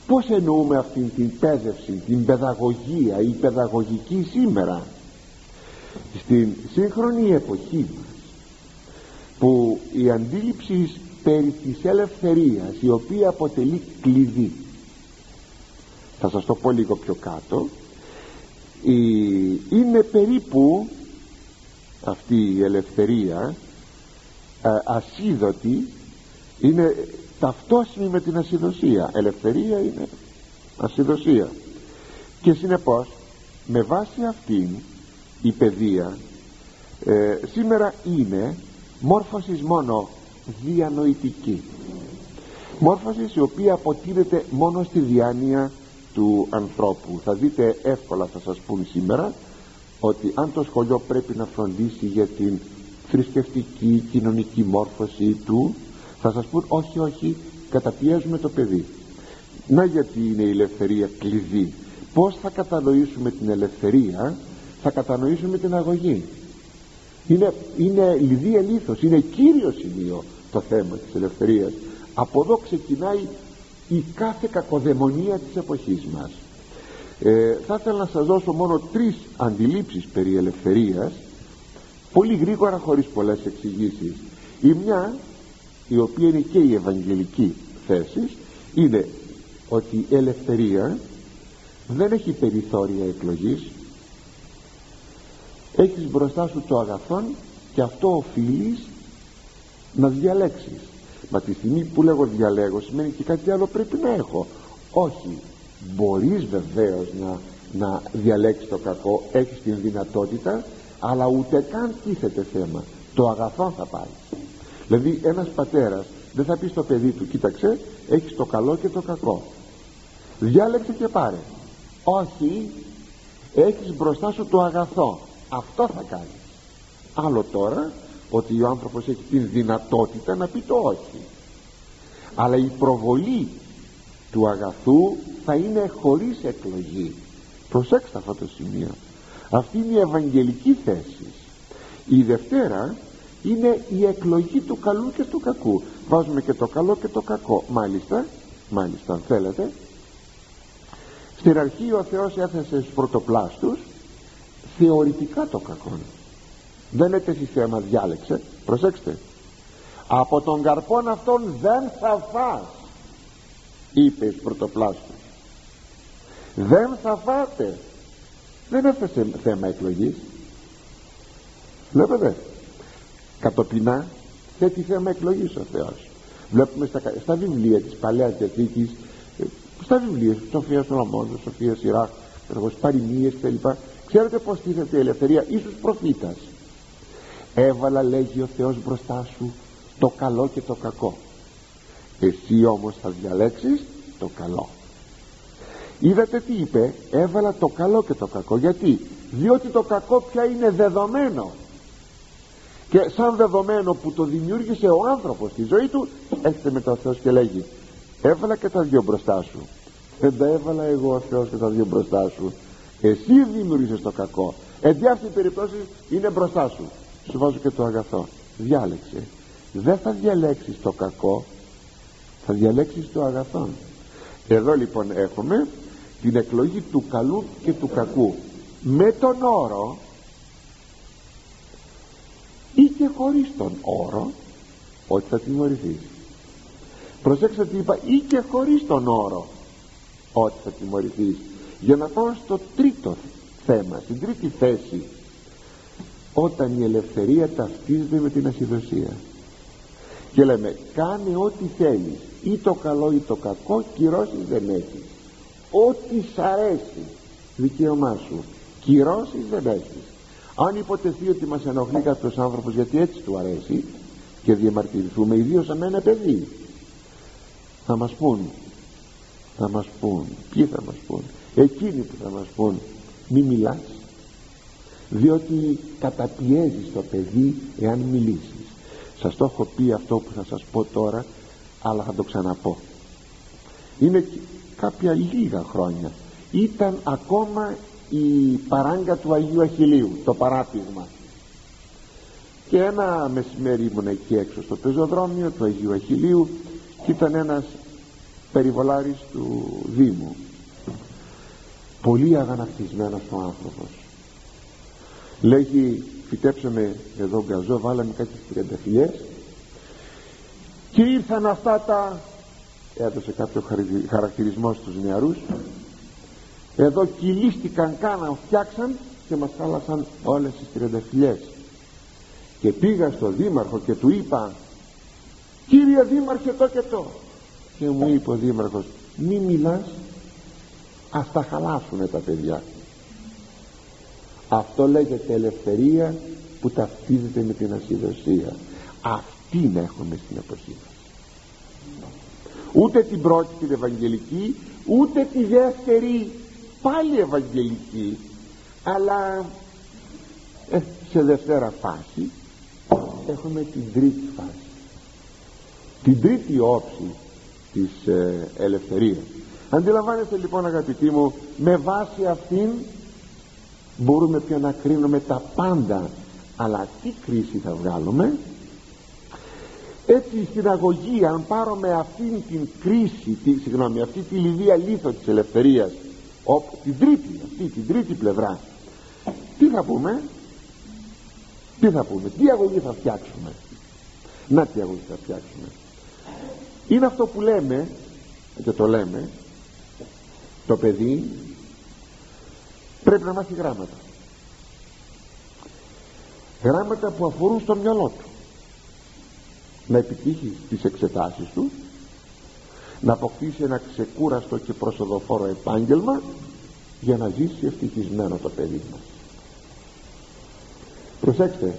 Πως εννοούμε αυτήν την παιδεύση την παιδαγωγία η παιδαγωγική σήμερα; Στην σύγχρονη εποχή μας που η αντίληψη περί της ελευθερίας η οποία αποτελεί κλειδί θα σας το πω λίγο πιο κάτω. Είναι περίπου αυτή η ελευθερία ε, ασίδωτη είναι ταυτόσιμη με την ασυδοσία. Ελευθερία είναι ασυδοσία. Και συνεπώς με βάση αυτήν η παιδεία ε, σήμερα είναι μόρφωσης μόνο διανοητική. Μόρφωσης η οποία αποτείνεται μόνο στη διάνοια του ανθρώπου. Θα δείτε εύκολα θα σας πούν σήμερα ότι αν το σχολείο πρέπει να φροντίσει για την θρησκευτική κοινωνική μόρφωση του θα σας πούν όχι όχι καταπιέζουμε το παιδί να γιατί είναι η ελευθερία κλειδί. Πως θα κατανοήσουμε την ελευθερία; Θα κατανοήσουμε την αγωγή. Είναι, είναι λιδί ελήθος είναι κύριο σημείο το θέμα της ελευθερίας. Από εδώ ξεκινάει η κάθε κακοδαιμονία της εποχής μας. Ε, θα ήθελα να σας δώσω μόνο τρεις αντιλήψεις περί ελευθερίας πολύ γρήγορα χωρίς πολλές εξηγήσεις. Η μια η οποία είναι και η ευαγγελική θέση είναι ότι η ελευθερία δεν έχει περιθώρια εκλογής. Έχεις μπροστά σου το αγαθόν και αυτό οφείλεις να διαλέξεις μα τη στιγμή που λέγω διαλέγω σημαίνει και κάτι άλλο πρέπει να έχω. Όχι μπορείς βεβαίως να, να διαλέξεις το κακό έχεις την δυνατότητα αλλά ούτε καν τίθεται θέμα. Το αγαθό θα πάρει δηλαδή ένας πατέρας δεν θα πει στο παιδί του κοίταξε έχεις το καλό και το κακό διάλεξε και πάρε. Όχι έχεις μπροστά σου το αγαθό. Αυτό θα κάνεις. Άλλο τώρα ότι ο άνθρωπος έχει την δυνατότητα να πει το όχι. Αλλά η προβολή του αγαθού θα είναι χωρίς εκλογή. Προσέξτε αυτό το σημείο. Αυτή είναι η ευαγγελική θέση. Η Δευτέρα είναι η εκλογή του καλού και του κακού. Βάζουμε και το καλό και το κακό. Μάλιστα μάλιστα αν θέλετε. Στην αρχή ο Θεός έθεσε στους πρωτοπλάστους θεωρητικά το κακό δεν έτεσε θέμα διάλεξε. Προσέξτε. Από τον καρπόν αυτόν δεν θα φας είπε στους πρωτοπλάστους δεν θα φάτε. Δεν έθεσε θέμα εκλογής. Βλέπετε κατοπινά θέτει θέμα εκλογής ο Θεός. Βλέπουμε στα, στα βιβλία της Παλαιάς Διαθήκης ε, στα βιβλία Σοφίας Σολομόντος, Σοφίας Σιράχ παροιμίες κλπ. Ξέρετε πως τίθεται η ελευθερία; Ίσως προφήτας έβαλα λέγει ο Θεός μπροστά σου το καλό και το κακό. Εσύ όμως θα διαλέξεις το καλό. Είδατε τι είπε; Έβαλα το καλό και το κακό. Γιατί; Διότι το κακό πια είναι δεδομένο. Και σαν δεδομένο που το δημιούργησε ο άνθρωπος στη ζωή του έρχεται μετά ο Θεός και λέγει έβαλα και τα δυο μπροστά σου δεν τα έβαλα εγώ ο Θεός και τα δυο μπροστά σου εσύ δημιούργησες το κακό. Εν αυτή περίπτωση είναι μπροστά σου σου βάζω και το αγαθό. Διάλεξε. Δεν θα διαλέξεις το κακό θα διαλέξεις το αγαθό εδώ λοιπόν έχουμε την εκλογή του καλού και του κακού. Με τον όρο ή και χωρίς τον όρο ότι θα τιμωρηθείς προσέξτε τι είπα ή και χωρίς τον όρο ότι θα τιμωρηθείς για να πάω στο τρίτο θέμα στην τρίτη θέση όταν η ελευθερία ταυτίζεται με την ασυδοσία και λέμε κάνε ό,τι θέλεις ή το καλό ή το κακό κυρώσεις δεν έχεις. Ό,τι σ' αρέσει δικαίωμά σου κυρώσεις δεν έχεις. Αν υποτεθεί ότι μας ενοχλεί κάποιος άνθρωπος γιατί έτσι του αρέσει και διαμαρτυρηθούμε ιδίως αν είναι παιδί θα μας πούν θα μας πούν ποιοι θα μας πούν εκείνοι που θα μας πούν μη μιλάς διότι καταπιέζεις το παιδί εάν μιλήσεις. Σας το έχω πει αυτό που θα σας πω τώρα αλλά θα το ξαναπώ. Είναι κάποια λίγα χρόνια. Ήταν ακόμα η παράγκα του Αγίου Αχιλίου το παράπηγμα και ένα μεσημέρι ήμουν εκεί έξω στο πεζοδρόμιο του Αγίου Αχιλίου και ήταν ένας περιβολάρης του Δήμου. Πολύ αγανακτισμένος ο άνθρωπος λέγει φυτέψαμε εδώ γκαζό βάλαμε κάτι τριανταφυλιές και ήρθαν αυτά τα έδωσε κάποιο χαρακτηρισμό στους νεαρούς. Εδώ κυλίστηκαν κάναν φτιάξαν και μας χάλασαν όλες τις τριανταφυλιές και πήγα στο δήμαρχο και του είπα κύριε δήμαρχε το και το και μου είπε ο δήμαρχος μη μιλάς ας τα χαλάσουνε τα παιδιά αυτό λέγεται ελευθερία που ταυτίζεται με την ασυδοσία. Αυτή να έχουμε στην εποχή μας ούτε την πρώτη την Ευαγγελική ούτε τη δεύτερη πάλι Ευαγγελική αλλά ε, σε δευτέρα φάση έχουμε την τρίτη φάση. Την τρίτη όψη της ε, ελευθερίας. Αντιλαμβάνεστε λοιπόν αγαπητοί μου με βάση αυτήν μπορούμε πια να κρίνουμε τα πάντα αλλά τι κρίση θα βγάλουμε; Έτσι στην αγωγή αν πάρουμε αυτήν την κρίση τη, συγγνώμη, αυτή τη λιδία λίθο της ελευθερίας όπου, την τρίτη αυτή την τρίτη πλευρά τι θα πούμε; Τι θα πούμε; Τι αγωγή θα φτιάξουμε; Να τι αγωγή θα φτιάξουμε; Είναι αυτό που λέμε και το λέμε το παιδί πρέπει να μάθει γράμματα. Γράμματα που αφορούν στο μυαλό του. Να επιτύχει τις εξετάσεις του να αποκτήσει ένα ξεκούραστο και προσοδοφόρο επάγγελμα για να ζήσει ευτυχισμένο το παιδί μας. Προσέξτε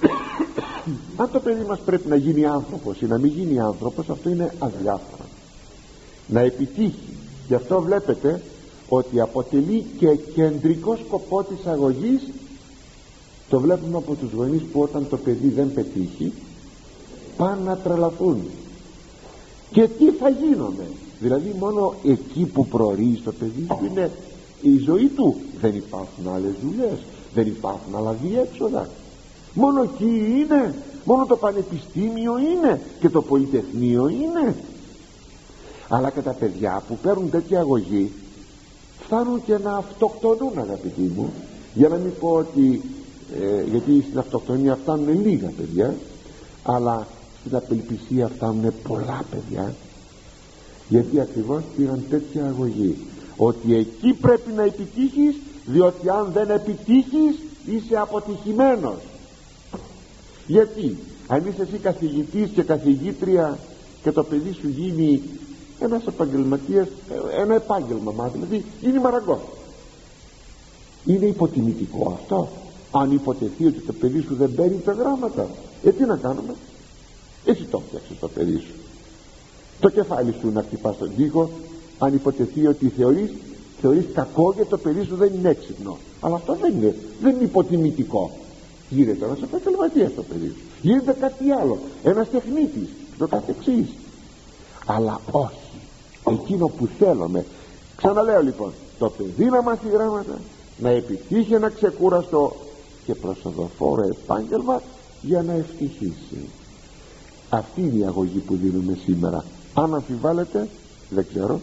αν το παιδί μας πρέπει να γίνει άνθρωπος ή να μην γίνει άνθρωπος αυτό είναι αδιάφορο. Να επιτύχει. Γι' αυτό βλέπετε ότι αποτελεί και κεντρικό σκοπό της αγωγής. Το βλέπουμε από τους γονείς που όταν το παιδί δεν πετύχει πάνε να τρελαθούν. Και τι θα γίνομαι δηλαδή μόνο εκεί που προορίζει το παιδί που είναι η ζωή του. Δεν υπάρχουν άλλες δουλειές δεν υπάρχουν άλλα διέξοδα. Μόνο εκεί είναι μόνο το πανεπιστήμιο είναι και το πολυτεχνείο είναι. Αλλά και τα παιδιά που παίρνουν τέτοια αγωγή φτάνουν και να αυτοκτονούν αγαπητοί μου. Για να μην πω ότι ε, γιατί στην αυτοκτονία φτάνουν λίγα παιδιά αλλά στην απελπισία φτάνουν πολλά παιδιά. Γιατί ακριβώς πήραν τέτοια αγωγή. Ότι εκεί πρέπει να επιτύχεις διότι αν δεν επιτύχεις είσαι αποτυχημένος. Γιατί αν είσαι εσύ καθηγητής και καθηγήτρια και το παιδί σου γίνει ένας επαγγελματίας ένα επάγγελμα μάλλον δηλαδή είναι μαραγκός είναι υποτιμητικό αυτό. Αν υποτεθεί ότι το παιδί σου δεν παίρνει τα γράμματα ε τι να κάνουμε; Εσύ το φτιάξεις το παιδί σου. Το κεφάλι σου να χτυπάς τον τοίχο αν υποτεθεί ότι θεωρείς θεωρείς κακό γιατί το παιδί σου δεν είναι έξυπνο. Αλλά αυτό δεν είναι, δεν είναι υποτιμητικό. Γίνεται ένας επαγγελματίας το παιδί σου. Γίνεται κάτι άλλο. Ένας τεχνίτης. Το καθεξής. Αλλά όχι εκείνο που θέλουμε ξαναλέω λοιπόν το παιδί να μάθει γράμματα να επιτύχει ένα ξεκούραστο και προσοδοφόρο επάγγελμα για να ευτυχήσει αυτή είναι η αγωγή που δίνουμε σήμερα. Αν αμφιβάλλετε δεν ξέρω.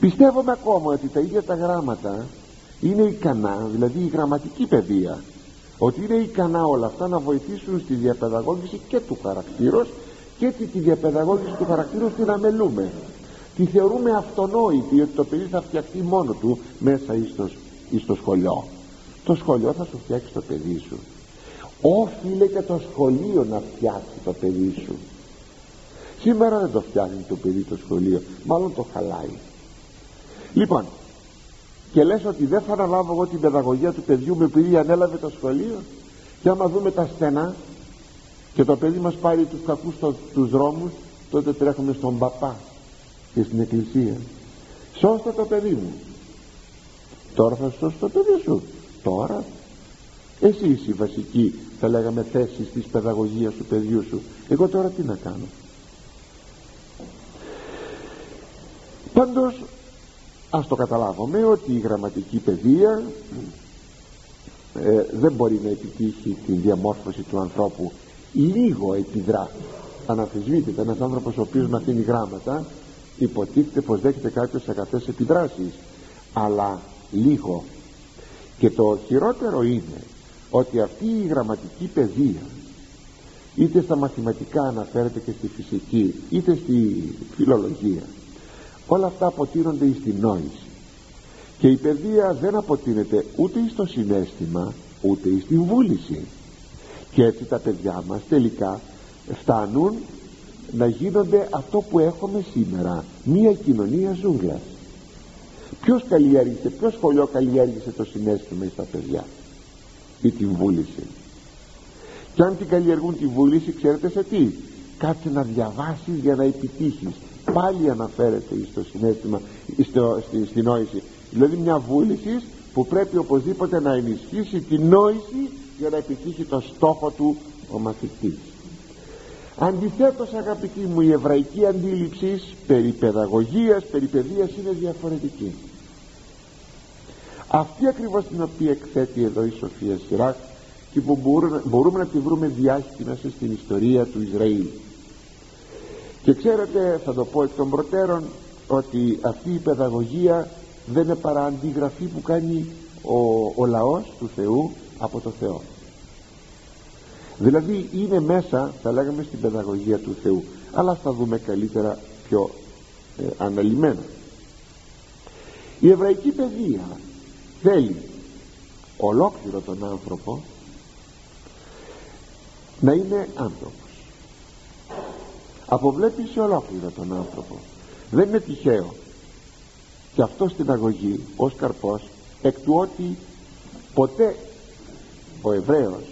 Πιστεύουμε ακόμα ότι τα ίδια τα γράμματα είναι ικανά δηλαδή η γραμματική παιδεία ότι είναι ικανά όλα αυτά να βοηθήσουν στη διαπαιδαγώγηση και του χαρακτήρος και τη, τη διαπαιδαγώγηση του χαρακτήρου την αμελούμε τη θεωρούμε αυτονόητη ότι το παιδί θα φτιαχτεί μόνο του μέσα εις το, σχολείο. Το σχολείο θα σου φτιάξει το παιδί σου. Όφιλε και το σχολείο να φτιάξει το παιδί σου. Σήμερα δεν το φτιάχνει το παιδί το σχολείο μάλλον το χαλάει. Λοιπόν και λες ότι δεν θα αναλάβω εγώ την παιδαγωγία του παιδιού με επειδή ανέλαβε το σχολείο; Και άμα δούμε τα στενά και το παιδί μας πάρει τους κακούς στο, τους δρόμους τότε τρέχουμε στον παπά και στην εκκλησία. Σώστε το παιδί μου. Τώρα θα σώσει το παιδί σου. Τώρα. Εσύ είσαι η βασική θα λέγαμε θέση της παιδαγωγίας του παιδιού σου. Εγώ τώρα τι να κάνω. Πάντως ας το καταλάβουμε ότι η γραμματική παιδεία ε, δεν μπορεί να επιτύχει την διαμόρφωση του ανθρώπου λίγο επιδρά αναφυσβήτητα ένας άνθρωπος ο οποίος μαθαίνει γράμματα υποτίθεται πως δέχεται κάποιος εκατές επιδράσεις. Αλλά λίγο. Και το χειρότερο είναι ότι αυτή η γραμματική παιδεία είτε στα μαθηματικά αναφέρεται και στη φυσική είτε στη φιλολογία όλα αυτά αποτείνονται στην νόηση. Και η παιδεία δεν αποτείνεται ούτε στο συνέστημα ούτε στην βούληση και έτσι τα παιδιά μας τελικά φτάνουν να γίνονται αυτό που έχουμε σήμερα. Μία κοινωνία ζούγκλας. Ποιος καλλιέργησε ποιος σχολείο καλλιέργησε το συνέστημα στα παιδιά; Ή την βούληση. Και αν την καλλιεργούν τη βούληση ξέρετε σε τι; Κάτσε να διαβάσεις για να επιτύχεις. Πάλι αναφέρεται στο συνέστημα στο, στη, στη νόηση. Δηλαδή μια βούληση που πρέπει οπωσδήποτε να ενισχύσει την νόηση για να επιτύχει το στόχο του ο μαθητής. Αντιθέτως αγαπητοί μου η εβραϊκή αντίληψη περί παιδαγωγίας, περί παιδείας είναι διαφορετική. Αυτή ακριβώς την οποία εκθέτει εδώ η Σοφία Σιράκ και που μπορούμε, μπορούμε να τη βρούμε διάχυτη μέσα στην ιστορία του Ισραήλ. Και ξέρετε θα το πω εκ των προτέρων ότι αυτή η παιδαγωγία δεν είναι παρά αντιγραφή που κάνει ο, ο λαός του Θεού από το Θεό. Δηλαδή είναι μέσα θα λέγαμε στην παιδαγωγία του Θεού. Αλλά θα δούμε καλύτερα πιο ε, αναλυμένα. Η εβραϊκή παιδεία θέλει ολόκληρο τον άνθρωπο να είναι άνθρωπος. Αποβλέπεις σε ολόκληρο τον άνθρωπο. Δεν είναι τυχαίο. Και αυτό στην αγωγή ως καρπός εκ του ότι ποτέ ο Εβραίος.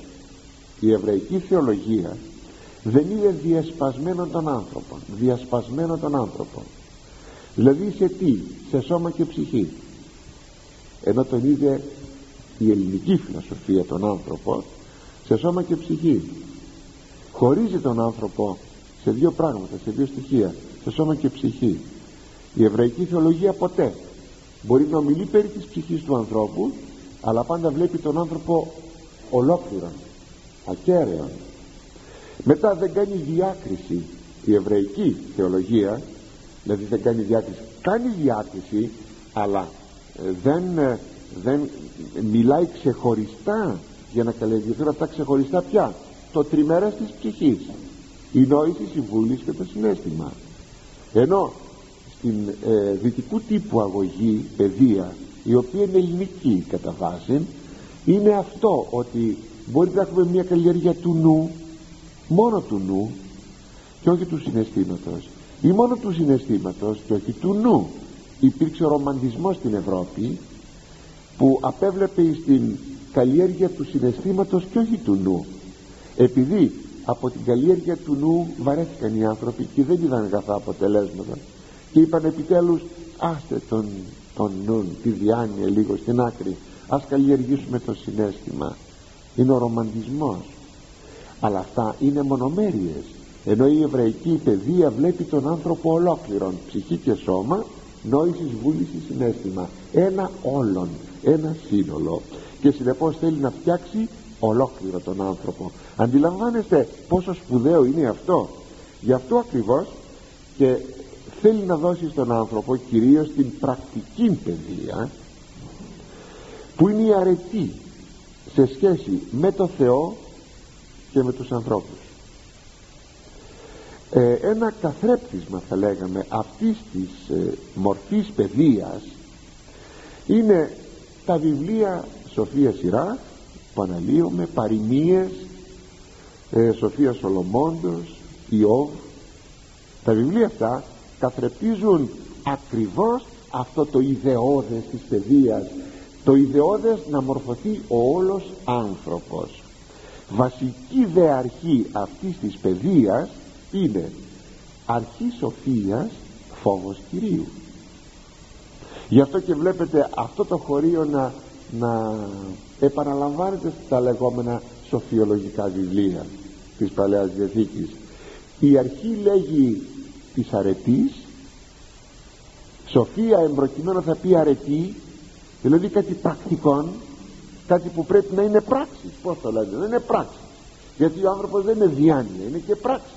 Η εβραϊκή θεολογία δεν είναι διασπασμένο των άνθρωπων διασπασμένο των άνθρωπων. Δηλαδή σε τι; Σε σώμα και ψυχή. Ενώ τον είδε η ελληνική φιλοσοφία τον άνθρωπο σε σώμα και ψυχή. Χωρίζει τον άνθρωπο σε δύο πράγματα, σε δύο στοιχεία σε σώμα και ψυχή. Η εβραϊκή θεολογία ποτέ μπορεί να ομιλεί περί της ψυχής του ανθρώπου αλλά πάντα βλέπει τον άνθρωπο ολόκληρο ακέραιο. Μετά δεν κάνει διάκριση η εβραϊκή θεολογία δηλαδή δεν κάνει διάκριση κάνει διάκριση αλλά ε, δεν, ε, δεν μιλάει ξεχωριστά για να καλλιεργηθούν αυτά ξεχωριστά πια. Το τριμέρας της ψυχής η νόηση, η βούληση και το συνέστημα. Ενώ στην ε, δυτικού τύπου αγωγή παιδεία η οποία είναι ελληνική κατά βάση είναι αυτό ότι μπορεί να έχουμε μια καλλιέργεια του νου μόνο του νου και όχι του συναισθήματος. Ή μόνο του συναισθήματος και όχι του νου. Υπήρξε ο ρομαντισμός στην Ευρώπη που απέβλεπε στην καλλιέργεια του συναισθήματος και όχι του νου. Επειδή από την καλλιέργεια του νου βαρέθηκαν οι άνθρωποι και δεν είδαν αγαθά αποτελέσματα και είπαν επιτέλους άστε τον, τον νου τη διάνοια λίγο στην άκρη ας καλλιεργήσουμε το συνέστημα. Είναι ο ρομαντισμός. Αλλά αυτά είναι μονομέρειες. Ενώ η εβραϊκή παιδεία βλέπει τον άνθρωπο ολόκληρον ψυχή και σώμα νόησης βούλησης συνέστημα. Ένα όλον ένα σύνολο. Και συνεπώς θέλει να φτιάξει ολόκληρο τον άνθρωπο. Αντιλαμβάνεστε πόσο σπουδαίο είναι αυτό; Γι' αυτό ακριβώς και θέλει να δώσει στον άνθρωπο κυρίως την πρακτική παιδεία που είναι η αρετή σε σχέση με το Θεό και με τους ανθρώπους. Ε, ένα καθρέπτισμα θα λέγαμε αυτής της ε, μορφής παιδείας είναι τα βιβλία Σοφία Σειρά που αναλύουμε παροιμίες ε, Σοφία Σολομόντος Ιώβ. Τα βιβλία αυτά καθρεπτίζουν ακριβώς αυτό το ιδεώδες της παιδείας το ιδεώδες να μορφωθεί ο όλος άνθρωπος. Βασική δε αρχή αυτής της παιδείας είναι αρχής σοφίας φόβος Κυρίου. Γι' αυτό και βλέπετε αυτό το χωρίο να, να επαναλαμβάνεται στα λεγόμενα σοφιολογικά βιβλία της Παλαιάς Διαθήκης. Η αρχή λέγει της αρετής. Σοφία εμπροκειμένου θα πει αρετή δηλαδή κάτι πρακτικών κάτι που πρέπει να είναι πράξη. Πως το λέτε δεν είναι πράξη. Γιατί ο άνθρωπος δεν είναι διάνοια είναι και πράξη.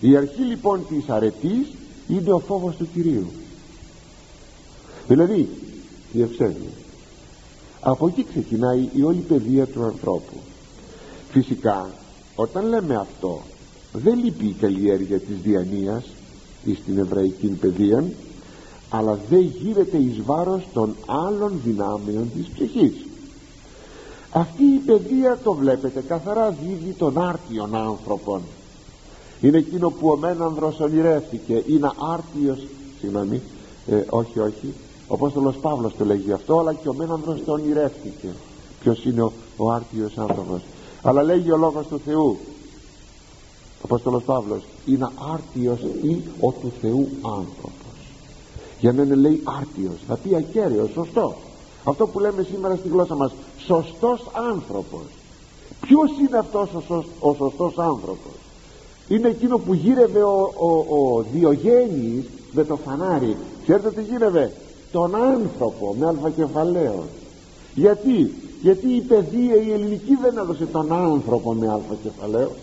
Η αρχή λοιπόν της αρετής είναι ο φόβος του Κυρίου. Δηλαδή η ευσέβεια από εκεί ξεκινάει η όλη παιδεία του ανθρώπου. Φυσικά όταν λέμε αυτό δεν λείπει η καλλιέργεια της διανοίας ή στην εβραϊκή παιδεία αλλά δεν γίνεται εις βάρος των άλλων δυνάμεων της ψυχής. Αυτή η παιδεία το βλέπετε καθαρά δίδει των άρτιων άνθρωπων είναι εκείνο που ο Μένανδρος ονειρεύτηκε είναι άρτιος συγγνώμη ε, όχι όχι ο Απόστολος Παύλος το λέγει αυτό αλλά και ο Μένανδρος το ονειρεύτηκε ποιος είναι ο, ο άρτιος άνθρωπος. Αλλά λέγει ο λόγος του Θεού ο Απόστολος Παύλος είναι άρτιος ή ο του Θεού άνθρωπος για να είναι λέει άρτιος. Θα πει ακέραιος σωστό. Αυτό που λέμε σήμερα στη γλώσσα μας σωστός άνθρωπος. Ποιος είναι αυτός ο, σωσ, ο σωστός άνθρωπος; Είναι εκείνο που γύρευε ο, ο, ο Διογένης με το φανάρι. Ξέρετε τι γύρευε; Τον άνθρωπο με αλφακεφαλαίος. Γιατί; Γιατί η παιδεία η ελληνική δεν έδωσε τον άνθρωπο με αλφακεφαλαίος.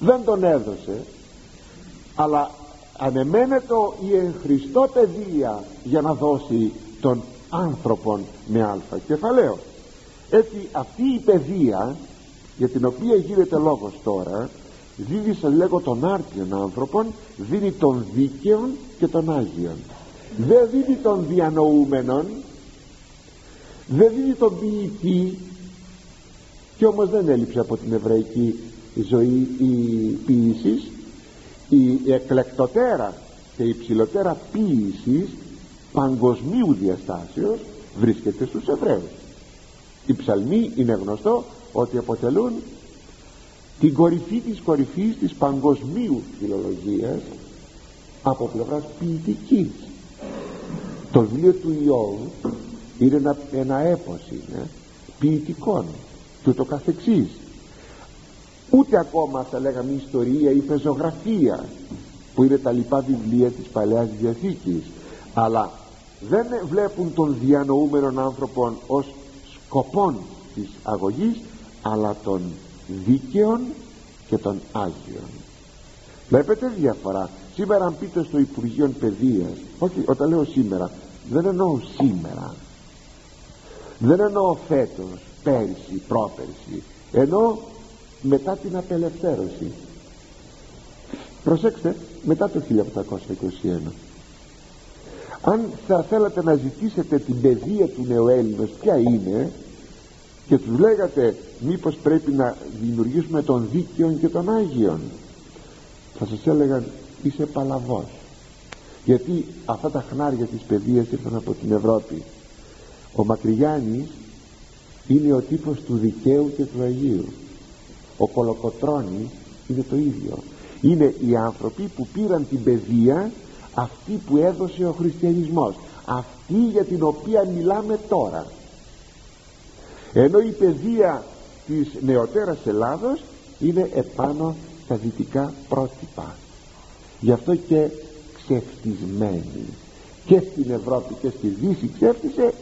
Δεν τον έδωσε. Αλλά ανεμένεται η εν Χριστώ παιδεία για να δώσει τον άνθρωπον με αλφα κεφαλαίο. Έτσι αυτή η παιδεία για την οποία γίνεται λόγος τώρα δίδει σε λέγω των άρτιων άνθρωπων δίνει τον δίκαιων και τον Άγιον. Δεν δίνει τον διανοούμενον δεν δίνει τον ποιητή και όμως δεν έλειψε από την εβραϊκή ζωή η ποιήση η εκλεκτοτέρα και η ψηλοτέρα ποιήση παγκοσμίου διαστάσεως βρίσκεται στους Εβραίους. Οι ψαλμοί είναι γνωστό ότι αποτελούν την κορυφή της κορυφής της παγκοσμίου φιλολογίας από πλευράς ποιητικής. Το βιβλίο του Ιώου είναι ένα, ένα έπος είναι ποιητικών και το καθεξής ούτε ακόμα θα λέγαμε ιστορία ή πεζογραφία που είναι τα λοιπά βιβλία της Παλαιάς Διαθήκης. Αλλά δεν βλέπουν τον διανοούμενο άνθρωπο ως σκοπόν της αγωγής αλλά των δίκαιων και των Άγιων βλέπετε διαφορά. Σήμερα αν πείτε στο Υπουργείο Παιδείας όχι όταν λέω σήμερα δεν εννοώ σήμερα. Δεν εννοώ φέτος πέρυσι, πρόπερσι. Εννοώ μετά την απελευθέρωση. Προσέξτε μετά το 1721 αν θα θέλατε να ζητήσετε την παιδεία του νεοέλληνος ποια είναι και τους λέγατε μήπως πρέπει να δημιουργήσουμε τον δίκαιον και τον Άγιον. Θα σας έλεγαν είσαι παλαβός γιατί αυτά τα χνάρια της παιδείας ήρθαν από την Ευρώπη. Ο Μακρυγιάννης είναι ο τύπος του δικαίου και του Αγίου ο Κολοκοτρώνης είναι το ίδιο. Είναι οι άνθρωποι που πήραν την παιδεία αυτή που έδωσε ο χριστιανισμός. Αυτή για την οποία μιλάμε τώρα. Ενώ η παιδεία της νεωτέρας Ελλάδος είναι επάνω στα δυτικά πρότυπα. Γι' αυτό και ξεφτισμένη. Και στην Ευρώπη και στη Δύση ξέφτισε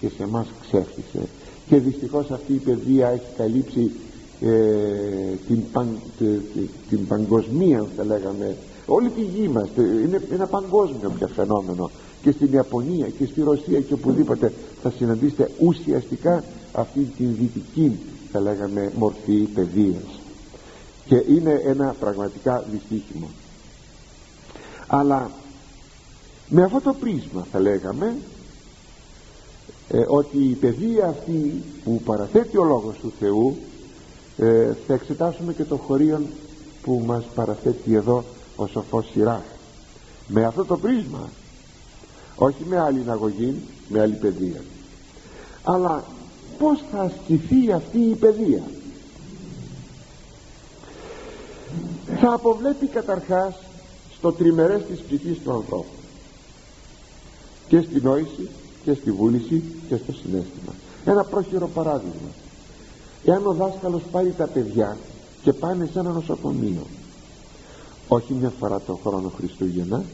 και σε εμάς ξέφτισε. Και δυστυχώς αυτή η παιδεία έχει καλύψει ε, την, παν, την παγκοσμία θα λέγαμε. Όλη τη γη μας είναι ένα παγκόσμιο πια φαινόμενο. Και στην Ιαπωνία και στη Ρωσία και οπουδήποτε θα συναντήσετε ουσιαστικά αυτή την δυτική θα λέγαμε μορφή παιδείας. Και είναι ένα πραγματικά δυστύχημα. Αλλά με αυτό το πρίσμα θα λέγαμε ε, ότι η παιδεία αυτή που παραθέτει ο Λόγος του Θεού ε, θα εξετάσουμε και το χωρίον που μας παραθέτει εδώ ο σοφός Σιράχ. Με αυτό το πρίσμα όχι με άλλη αγωγή με άλλη παιδεία. Αλλά πως θα ασκηθεί αυτή η παιδεία; Θα αποβλέπει καταρχάς στο τριμερές της ψυχής του ανθρώπου. Και στη νόηση και στη βούληση και στο συνέστημα. Ένα πρόχειρο παράδειγμα εάν ο δάσκαλος πάρει τα παιδιά και πάνε σε ένα νοσοκομείο όχι μια φορά το χρόνο Χριστούγεννα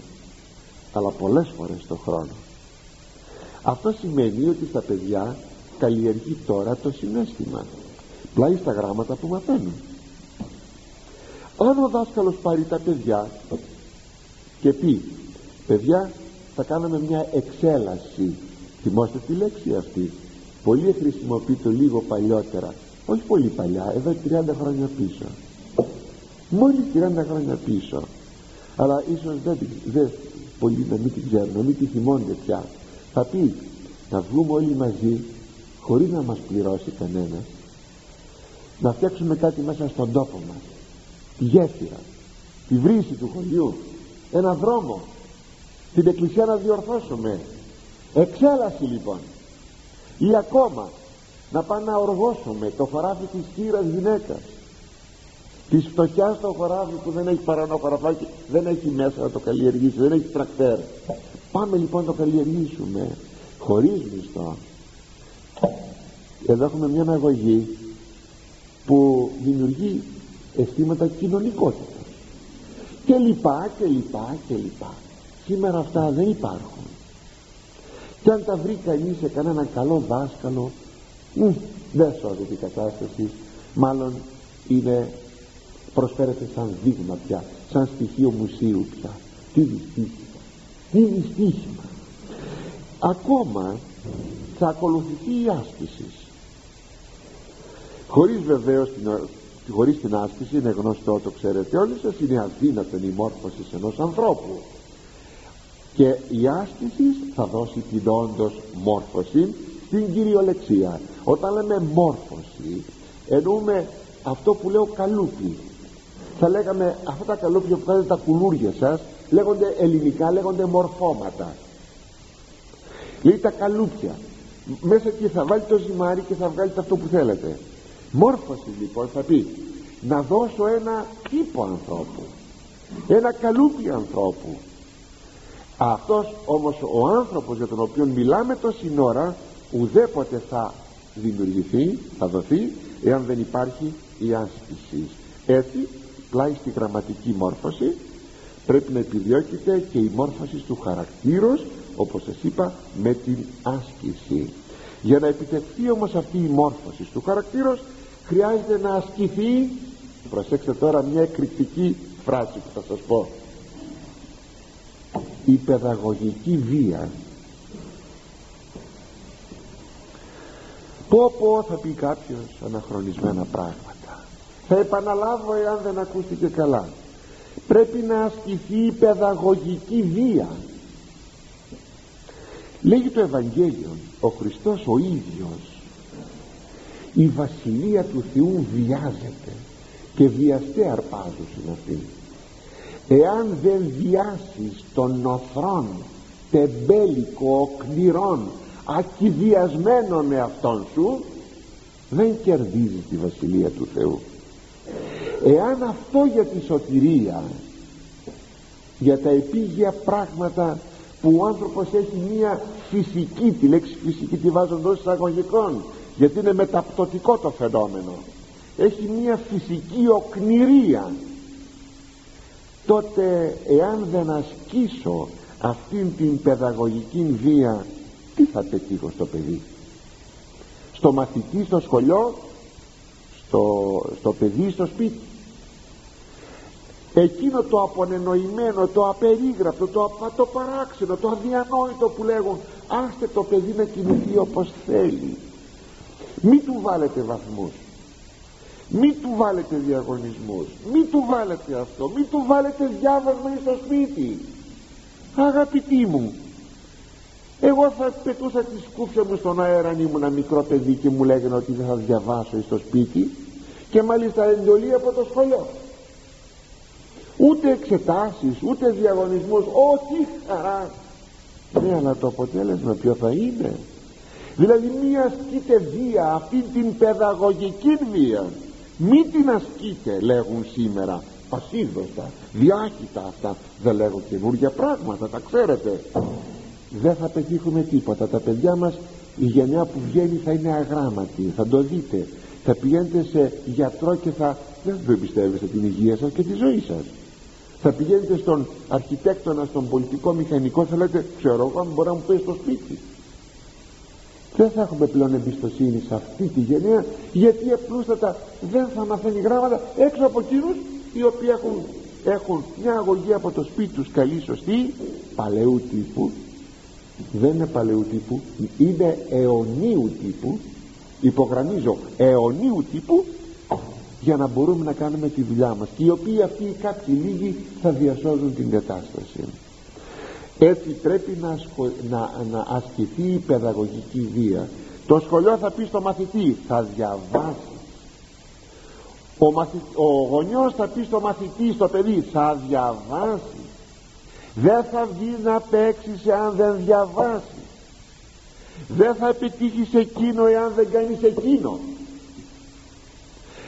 αλλά πολλές φορές το χρόνο. Αυτό σημαίνει ότι στα παιδιά καλλιεργεί τώρα το συνέστημα. Πλάι στα γράμματα που μαθαίνουν. Αν ο δάσκαλος πάρει τα παιδιά και πει παιδιά θα κάνουμε μια εξέλαση θυμόστε τη λέξη αυτή. Πολύ χρησιμοποιείται λίγο παλιότερα όχι πολύ παλιά εδώ 30 χρόνια πίσω. Μόλις 30 χρόνια πίσω. Αλλά ίσως δεν, δεν πολλοί να μην την ξέρουν να μην τη θυμώνται πια. Θα πει να βγούμε όλοι μαζί χωρίς να μας πληρώσει κανένας να φτιάξουμε κάτι μέσα στον τόπο μας. Τη γέφυρα τη βρύση του χωριού ένα δρόμο. Την εκκλησία να διορθώσουμε. Εξέλαση λοιπόν. Ή ακόμα να πάμε να οργώσουμε το χωράφι της χείρας γυναίκας. Της φτωχιάς το χωράφι που δεν έχει παρανό χωραφάκι δεν έχει μέσα να το καλλιεργήσει δεν έχει τρακτέρ. Πάμε λοιπόν να το καλλιεργήσουμε χωρίς μισθό. Εδώ έχουμε μια αγωγή που δημιουργεί αισθήματα κοινωνικότητας. Και λοιπά και λοιπά και λοιπά. Σήμερα αυτά δεν υπάρχουν. Και αν τα βρει κανείς σε κανέναν καλό δάσκαλο μ, δεν σώζεται η κατάσταση. Μάλλον είναι προσφέρεται σαν δείγμα πια σαν στοιχείο μουσείου πια. Τι δυστύχημα. Τι δυστύχημα. Ακόμα θα ακολουθηθεί η άσκηση. Χωρίς βεβαίως την, χωρίς την άσκηση είναι γνωστό το ξέρετε όλοι σας είναι αδύνατον η μόρφωση ενός ανθρώπου. Και η άσκηση θα δώσει την όντως μόρφωση στην κυριολεξία. Όταν λέμε μόρφωση εννοούμε αυτό που λέω καλούπι. Θα λέγαμε αυτά τα καλούπια που κάνετε τα κουλούρια σας λέγονται ελληνικά λέγονται μορφώματα. Λέει τα καλούπια. Μέσα εκεί θα βάλει το ζυμάρι και θα βγάλει αυτό που θέλετε. Μόρφωση λοιπόν θα πει να δώσω ένα τύπο ανθρώπου. Ένα καλούπι ανθρώπου. Αυτός όμως ο άνθρωπος για τον οποίο μιλάμε τόση ώρα ουδέποτε θα δημιουργηθεί θα δοθεί εάν δεν υπάρχει η άσκηση. Έτσι πλάι στη γραμματική μόρφωση πρέπει να επιδιώκεται και η μόρφωση του χαρακτήρος όπως σας είπα με την άσκηση. Για να επιτευχθεί όμως αυτή η μόρφωση του χαρακτήρος χρειάζεται να ασκηθεί προσέξτε τώρα μια εκρηκτική φράση που θα σας πω η παιδαγωγική βία πω πω θα πει κάποιος αναχρονισμένα πράγματα. Θα επαναλάβω εάν δεν ακούστηκε καλά. Πρέπει να ασκηθεί η παιδαγωγική βία. Λέγει το Ευαγγέλιο ο Χριστός ο ίδιος. Η Βασιλεία του Θεού βιάζεται και βιαστέ αρπάζουσιν αυτή εάν δεν βιάσεις των νοθρών τεμπέλικο οκνηρών ακυβιασμένων εαυτόν σου δεν κερδίζει τη Βασιλεία του Θεού. Εάν αυτό για τη σωτηρία για τα επίγεια πράγματα που ο άνθρωπος έχει μία φυσική τη λέξη φυσική τη βάζω εντός εισαγωγικών γιατί είναι μεταπτωτικό το φαινόμενο έχει μία φυσική οκνηρία τότε εάν δεν ασκήσω αυτήν την παιδαγωγική βία τι θα πετύχω στο παιδί; Στο μαθητή στο σχολείο στο, στο παιδί στο σπίτι. Εκείνο το απονενοημένο το απερίγραπτο το, το παράξενο το αδιανόητο που λέγουν άστε το παιδί να κινηθεί όπως θέλει μη του βάλετε βαθμούς. Μη του βάλετε διαγωνισμούς. Μη του βάλετε αυτό. Μη του βάλετε διάβασμα στο σπίτι. Αγαπητοί μου εγώ θα πετούσα τη σκούφια μου στον αέρα αν ήμουν μικρό παιδί και μου λέγανε ότι δεν θα διαβάσω στο σπίτι. Και μάλιστα εντολή από το σχολείο. Ούτε εξετάσεις ούτε διαγωνισμούς ό,τι χαρά. Ναι αλλά το αποτέλεσμα ποιο θα είναι; Δηλαδή μη ασκείτε βία αυτή την παιδαγωγική βία. Μη την ασκείτε λέγουν σήμερα. Πασίδωστα διάχυτα αυτά. Δεν λέγω καινούργια πράγματα τα ξέρετε δεν θα πετύχουμε τίποτα. Τα παιδιά μας η γενιά που βγαίνει θα είναι αγράμματη. Θα το δείτε. Θα πηγαίνετε σε γιατρό και θα δεν το εμπιστεύεστε την υγεία σας και τη ζωή σας. Θα πηγαίνετε στον αρχιτέκτονα στον πολιτικό μηχανικό θα λέτε ξέρω εγώ αν μπορεί να μου πει στο σπίτι δεν θα έχουμε πλέον εμπιστοσύνη σε αυτή τη γενναία γιατί απλούστατα δεν θα μαθαίνει γράμματα έξω από εκείνους οι οποίοι έχουν, έχουν μια αγωγή από το σπίτι τους καλή σωστή παλαιού τύπου δεν είναι παλαιού τύπου είναι αιωνίου τύπου. Υπογραμμίζω αιωνίου τύπου για να μπορούμε να κάνουμε τη δουλειά μας και οι οποίοι αυτοί οι κάποιοι λίγοι θα διασώζουν την κατάσταση. Έτσι πρέπει να, να, να ασκηθεί η παιδαγωγική βία. Το σχολείο θα πει στο μαθητή θα διαβάσει ο, μαθη... ο γονιός θα πει στο μαθητή στο παιδί θα διαβάσει δεν θα βγεις να παίξεις αν δεν διαβάσεις. Δεν θα επιτύχεις εκείνο εάν δεν κάνεις εκείνο.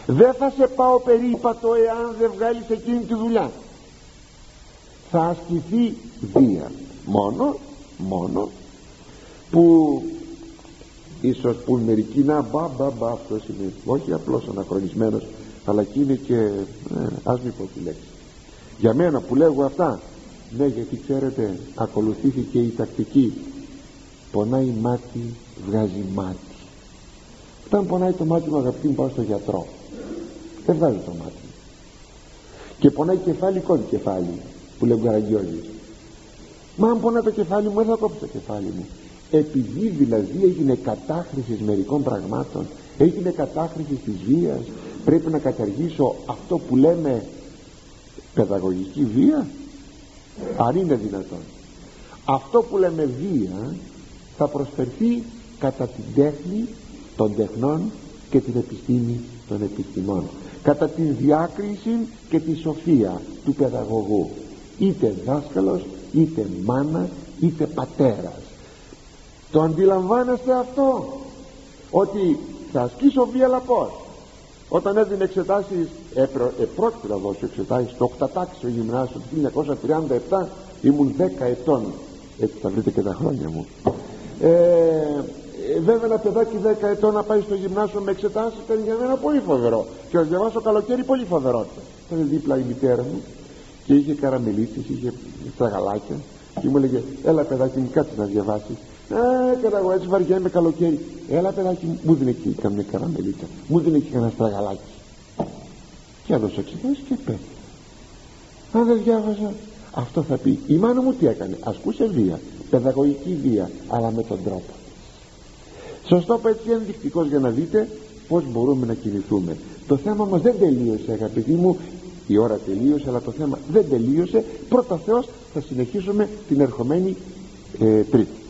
Δεν θα σε πάω περίπατο εάν δεν βγάλεις εκείνη τη δουλειά. Θα ασκηθεί βία. Μόνο μόνο που ίσως που μερικοί να μπα μπα μπα αυτός είναι όχι απλώς αναχρονισμένος αλλά και είναι και ε, ας μην πω τη λέξη. Για μένα που λέγω αυτά ναι γιατί ξέρετε ακολουθήθηκε η τακτική. Πονάει μάτι βγάζει μάτι όταν πονάει το μάτι μου αγαπητοί μου πάω στο γιατρό. Δεν βγάζει το μάτι. Και πονάει κεφάλι κόβει κεφάλι που λέει Καραγκιόζης μα αν πονάει το κεφάλι μου δεν θα κόψει το κεφάλι μου. Επειδή δηλαδή έγινε κατάχρησης μερικών πραγμάτων έγινε κατάχρησης της βίας πρέπει να καταργήσω αυτό που λέμε παιδαγωγική βία; Αν είναι δυνατόν. Αυτό που λέμε βία θα προσφερθεί κατά την τέχνη των τεχνών και την επιστήμη των επιστημών. Κατά την διάκριση και τη σοφία του παιδαγωγού. Είτε δάσκαλος είτε μάνα είτε πατέρας. Το αντιλαμβάνεστε αυτό; Ότι θα ασκήσω βία αλλά πώς όταν έδινε εξετάσεις επρόκειται να δώσω εξετάσεις το 8 τάξιο γυμνάσιο του 1937 ήμουν 10 ετών. Έτσι θα βρείτε και τα χρόνια μου. Ε, βέβαια ένα παιδάκι 10 ετών να πάει στο γυμνάσιο με εξετάσεις ήταν για μένα πολύ φοβερό. Και να διαβάσω καλοκαίρι πολύ φοβερό. Ήταν δίπλα η μητέρα μου και είχε καραμελίτσες, είχε τραγαλάκια και μου έλεγε έλα παιδάκι μου κάτσε να διαβάσεις ε, κατά εγώ έτσι βαριέμαι καλοκαίρι. Έλα παιδάκι μου, μου δίνει εκεί καμιά καραμελίτσα. Μου δίνει εκεί κανένα στραγαλάκι και έδωσε εξετάσεις και πέφτει. Αν δεν διάβαζα. Αυτό θα πει. Η μάνα μου τι έκανε. Ασκούσε βία. Παιδαγωγική βία αλλά με τον τρόπο. Σας το είπα έτσι ενδεικτικός για να δείτε πως μπορούμε να κινηθούμε. Το θέμα μας δεν τελείωσε αγαπητοί μου. Η ώρα τελείωσε αλλά το θέμα δεν τελείωσε. Πρώτα Θεός θα συνεχίσουμε την ερχομένη ε, τρίτη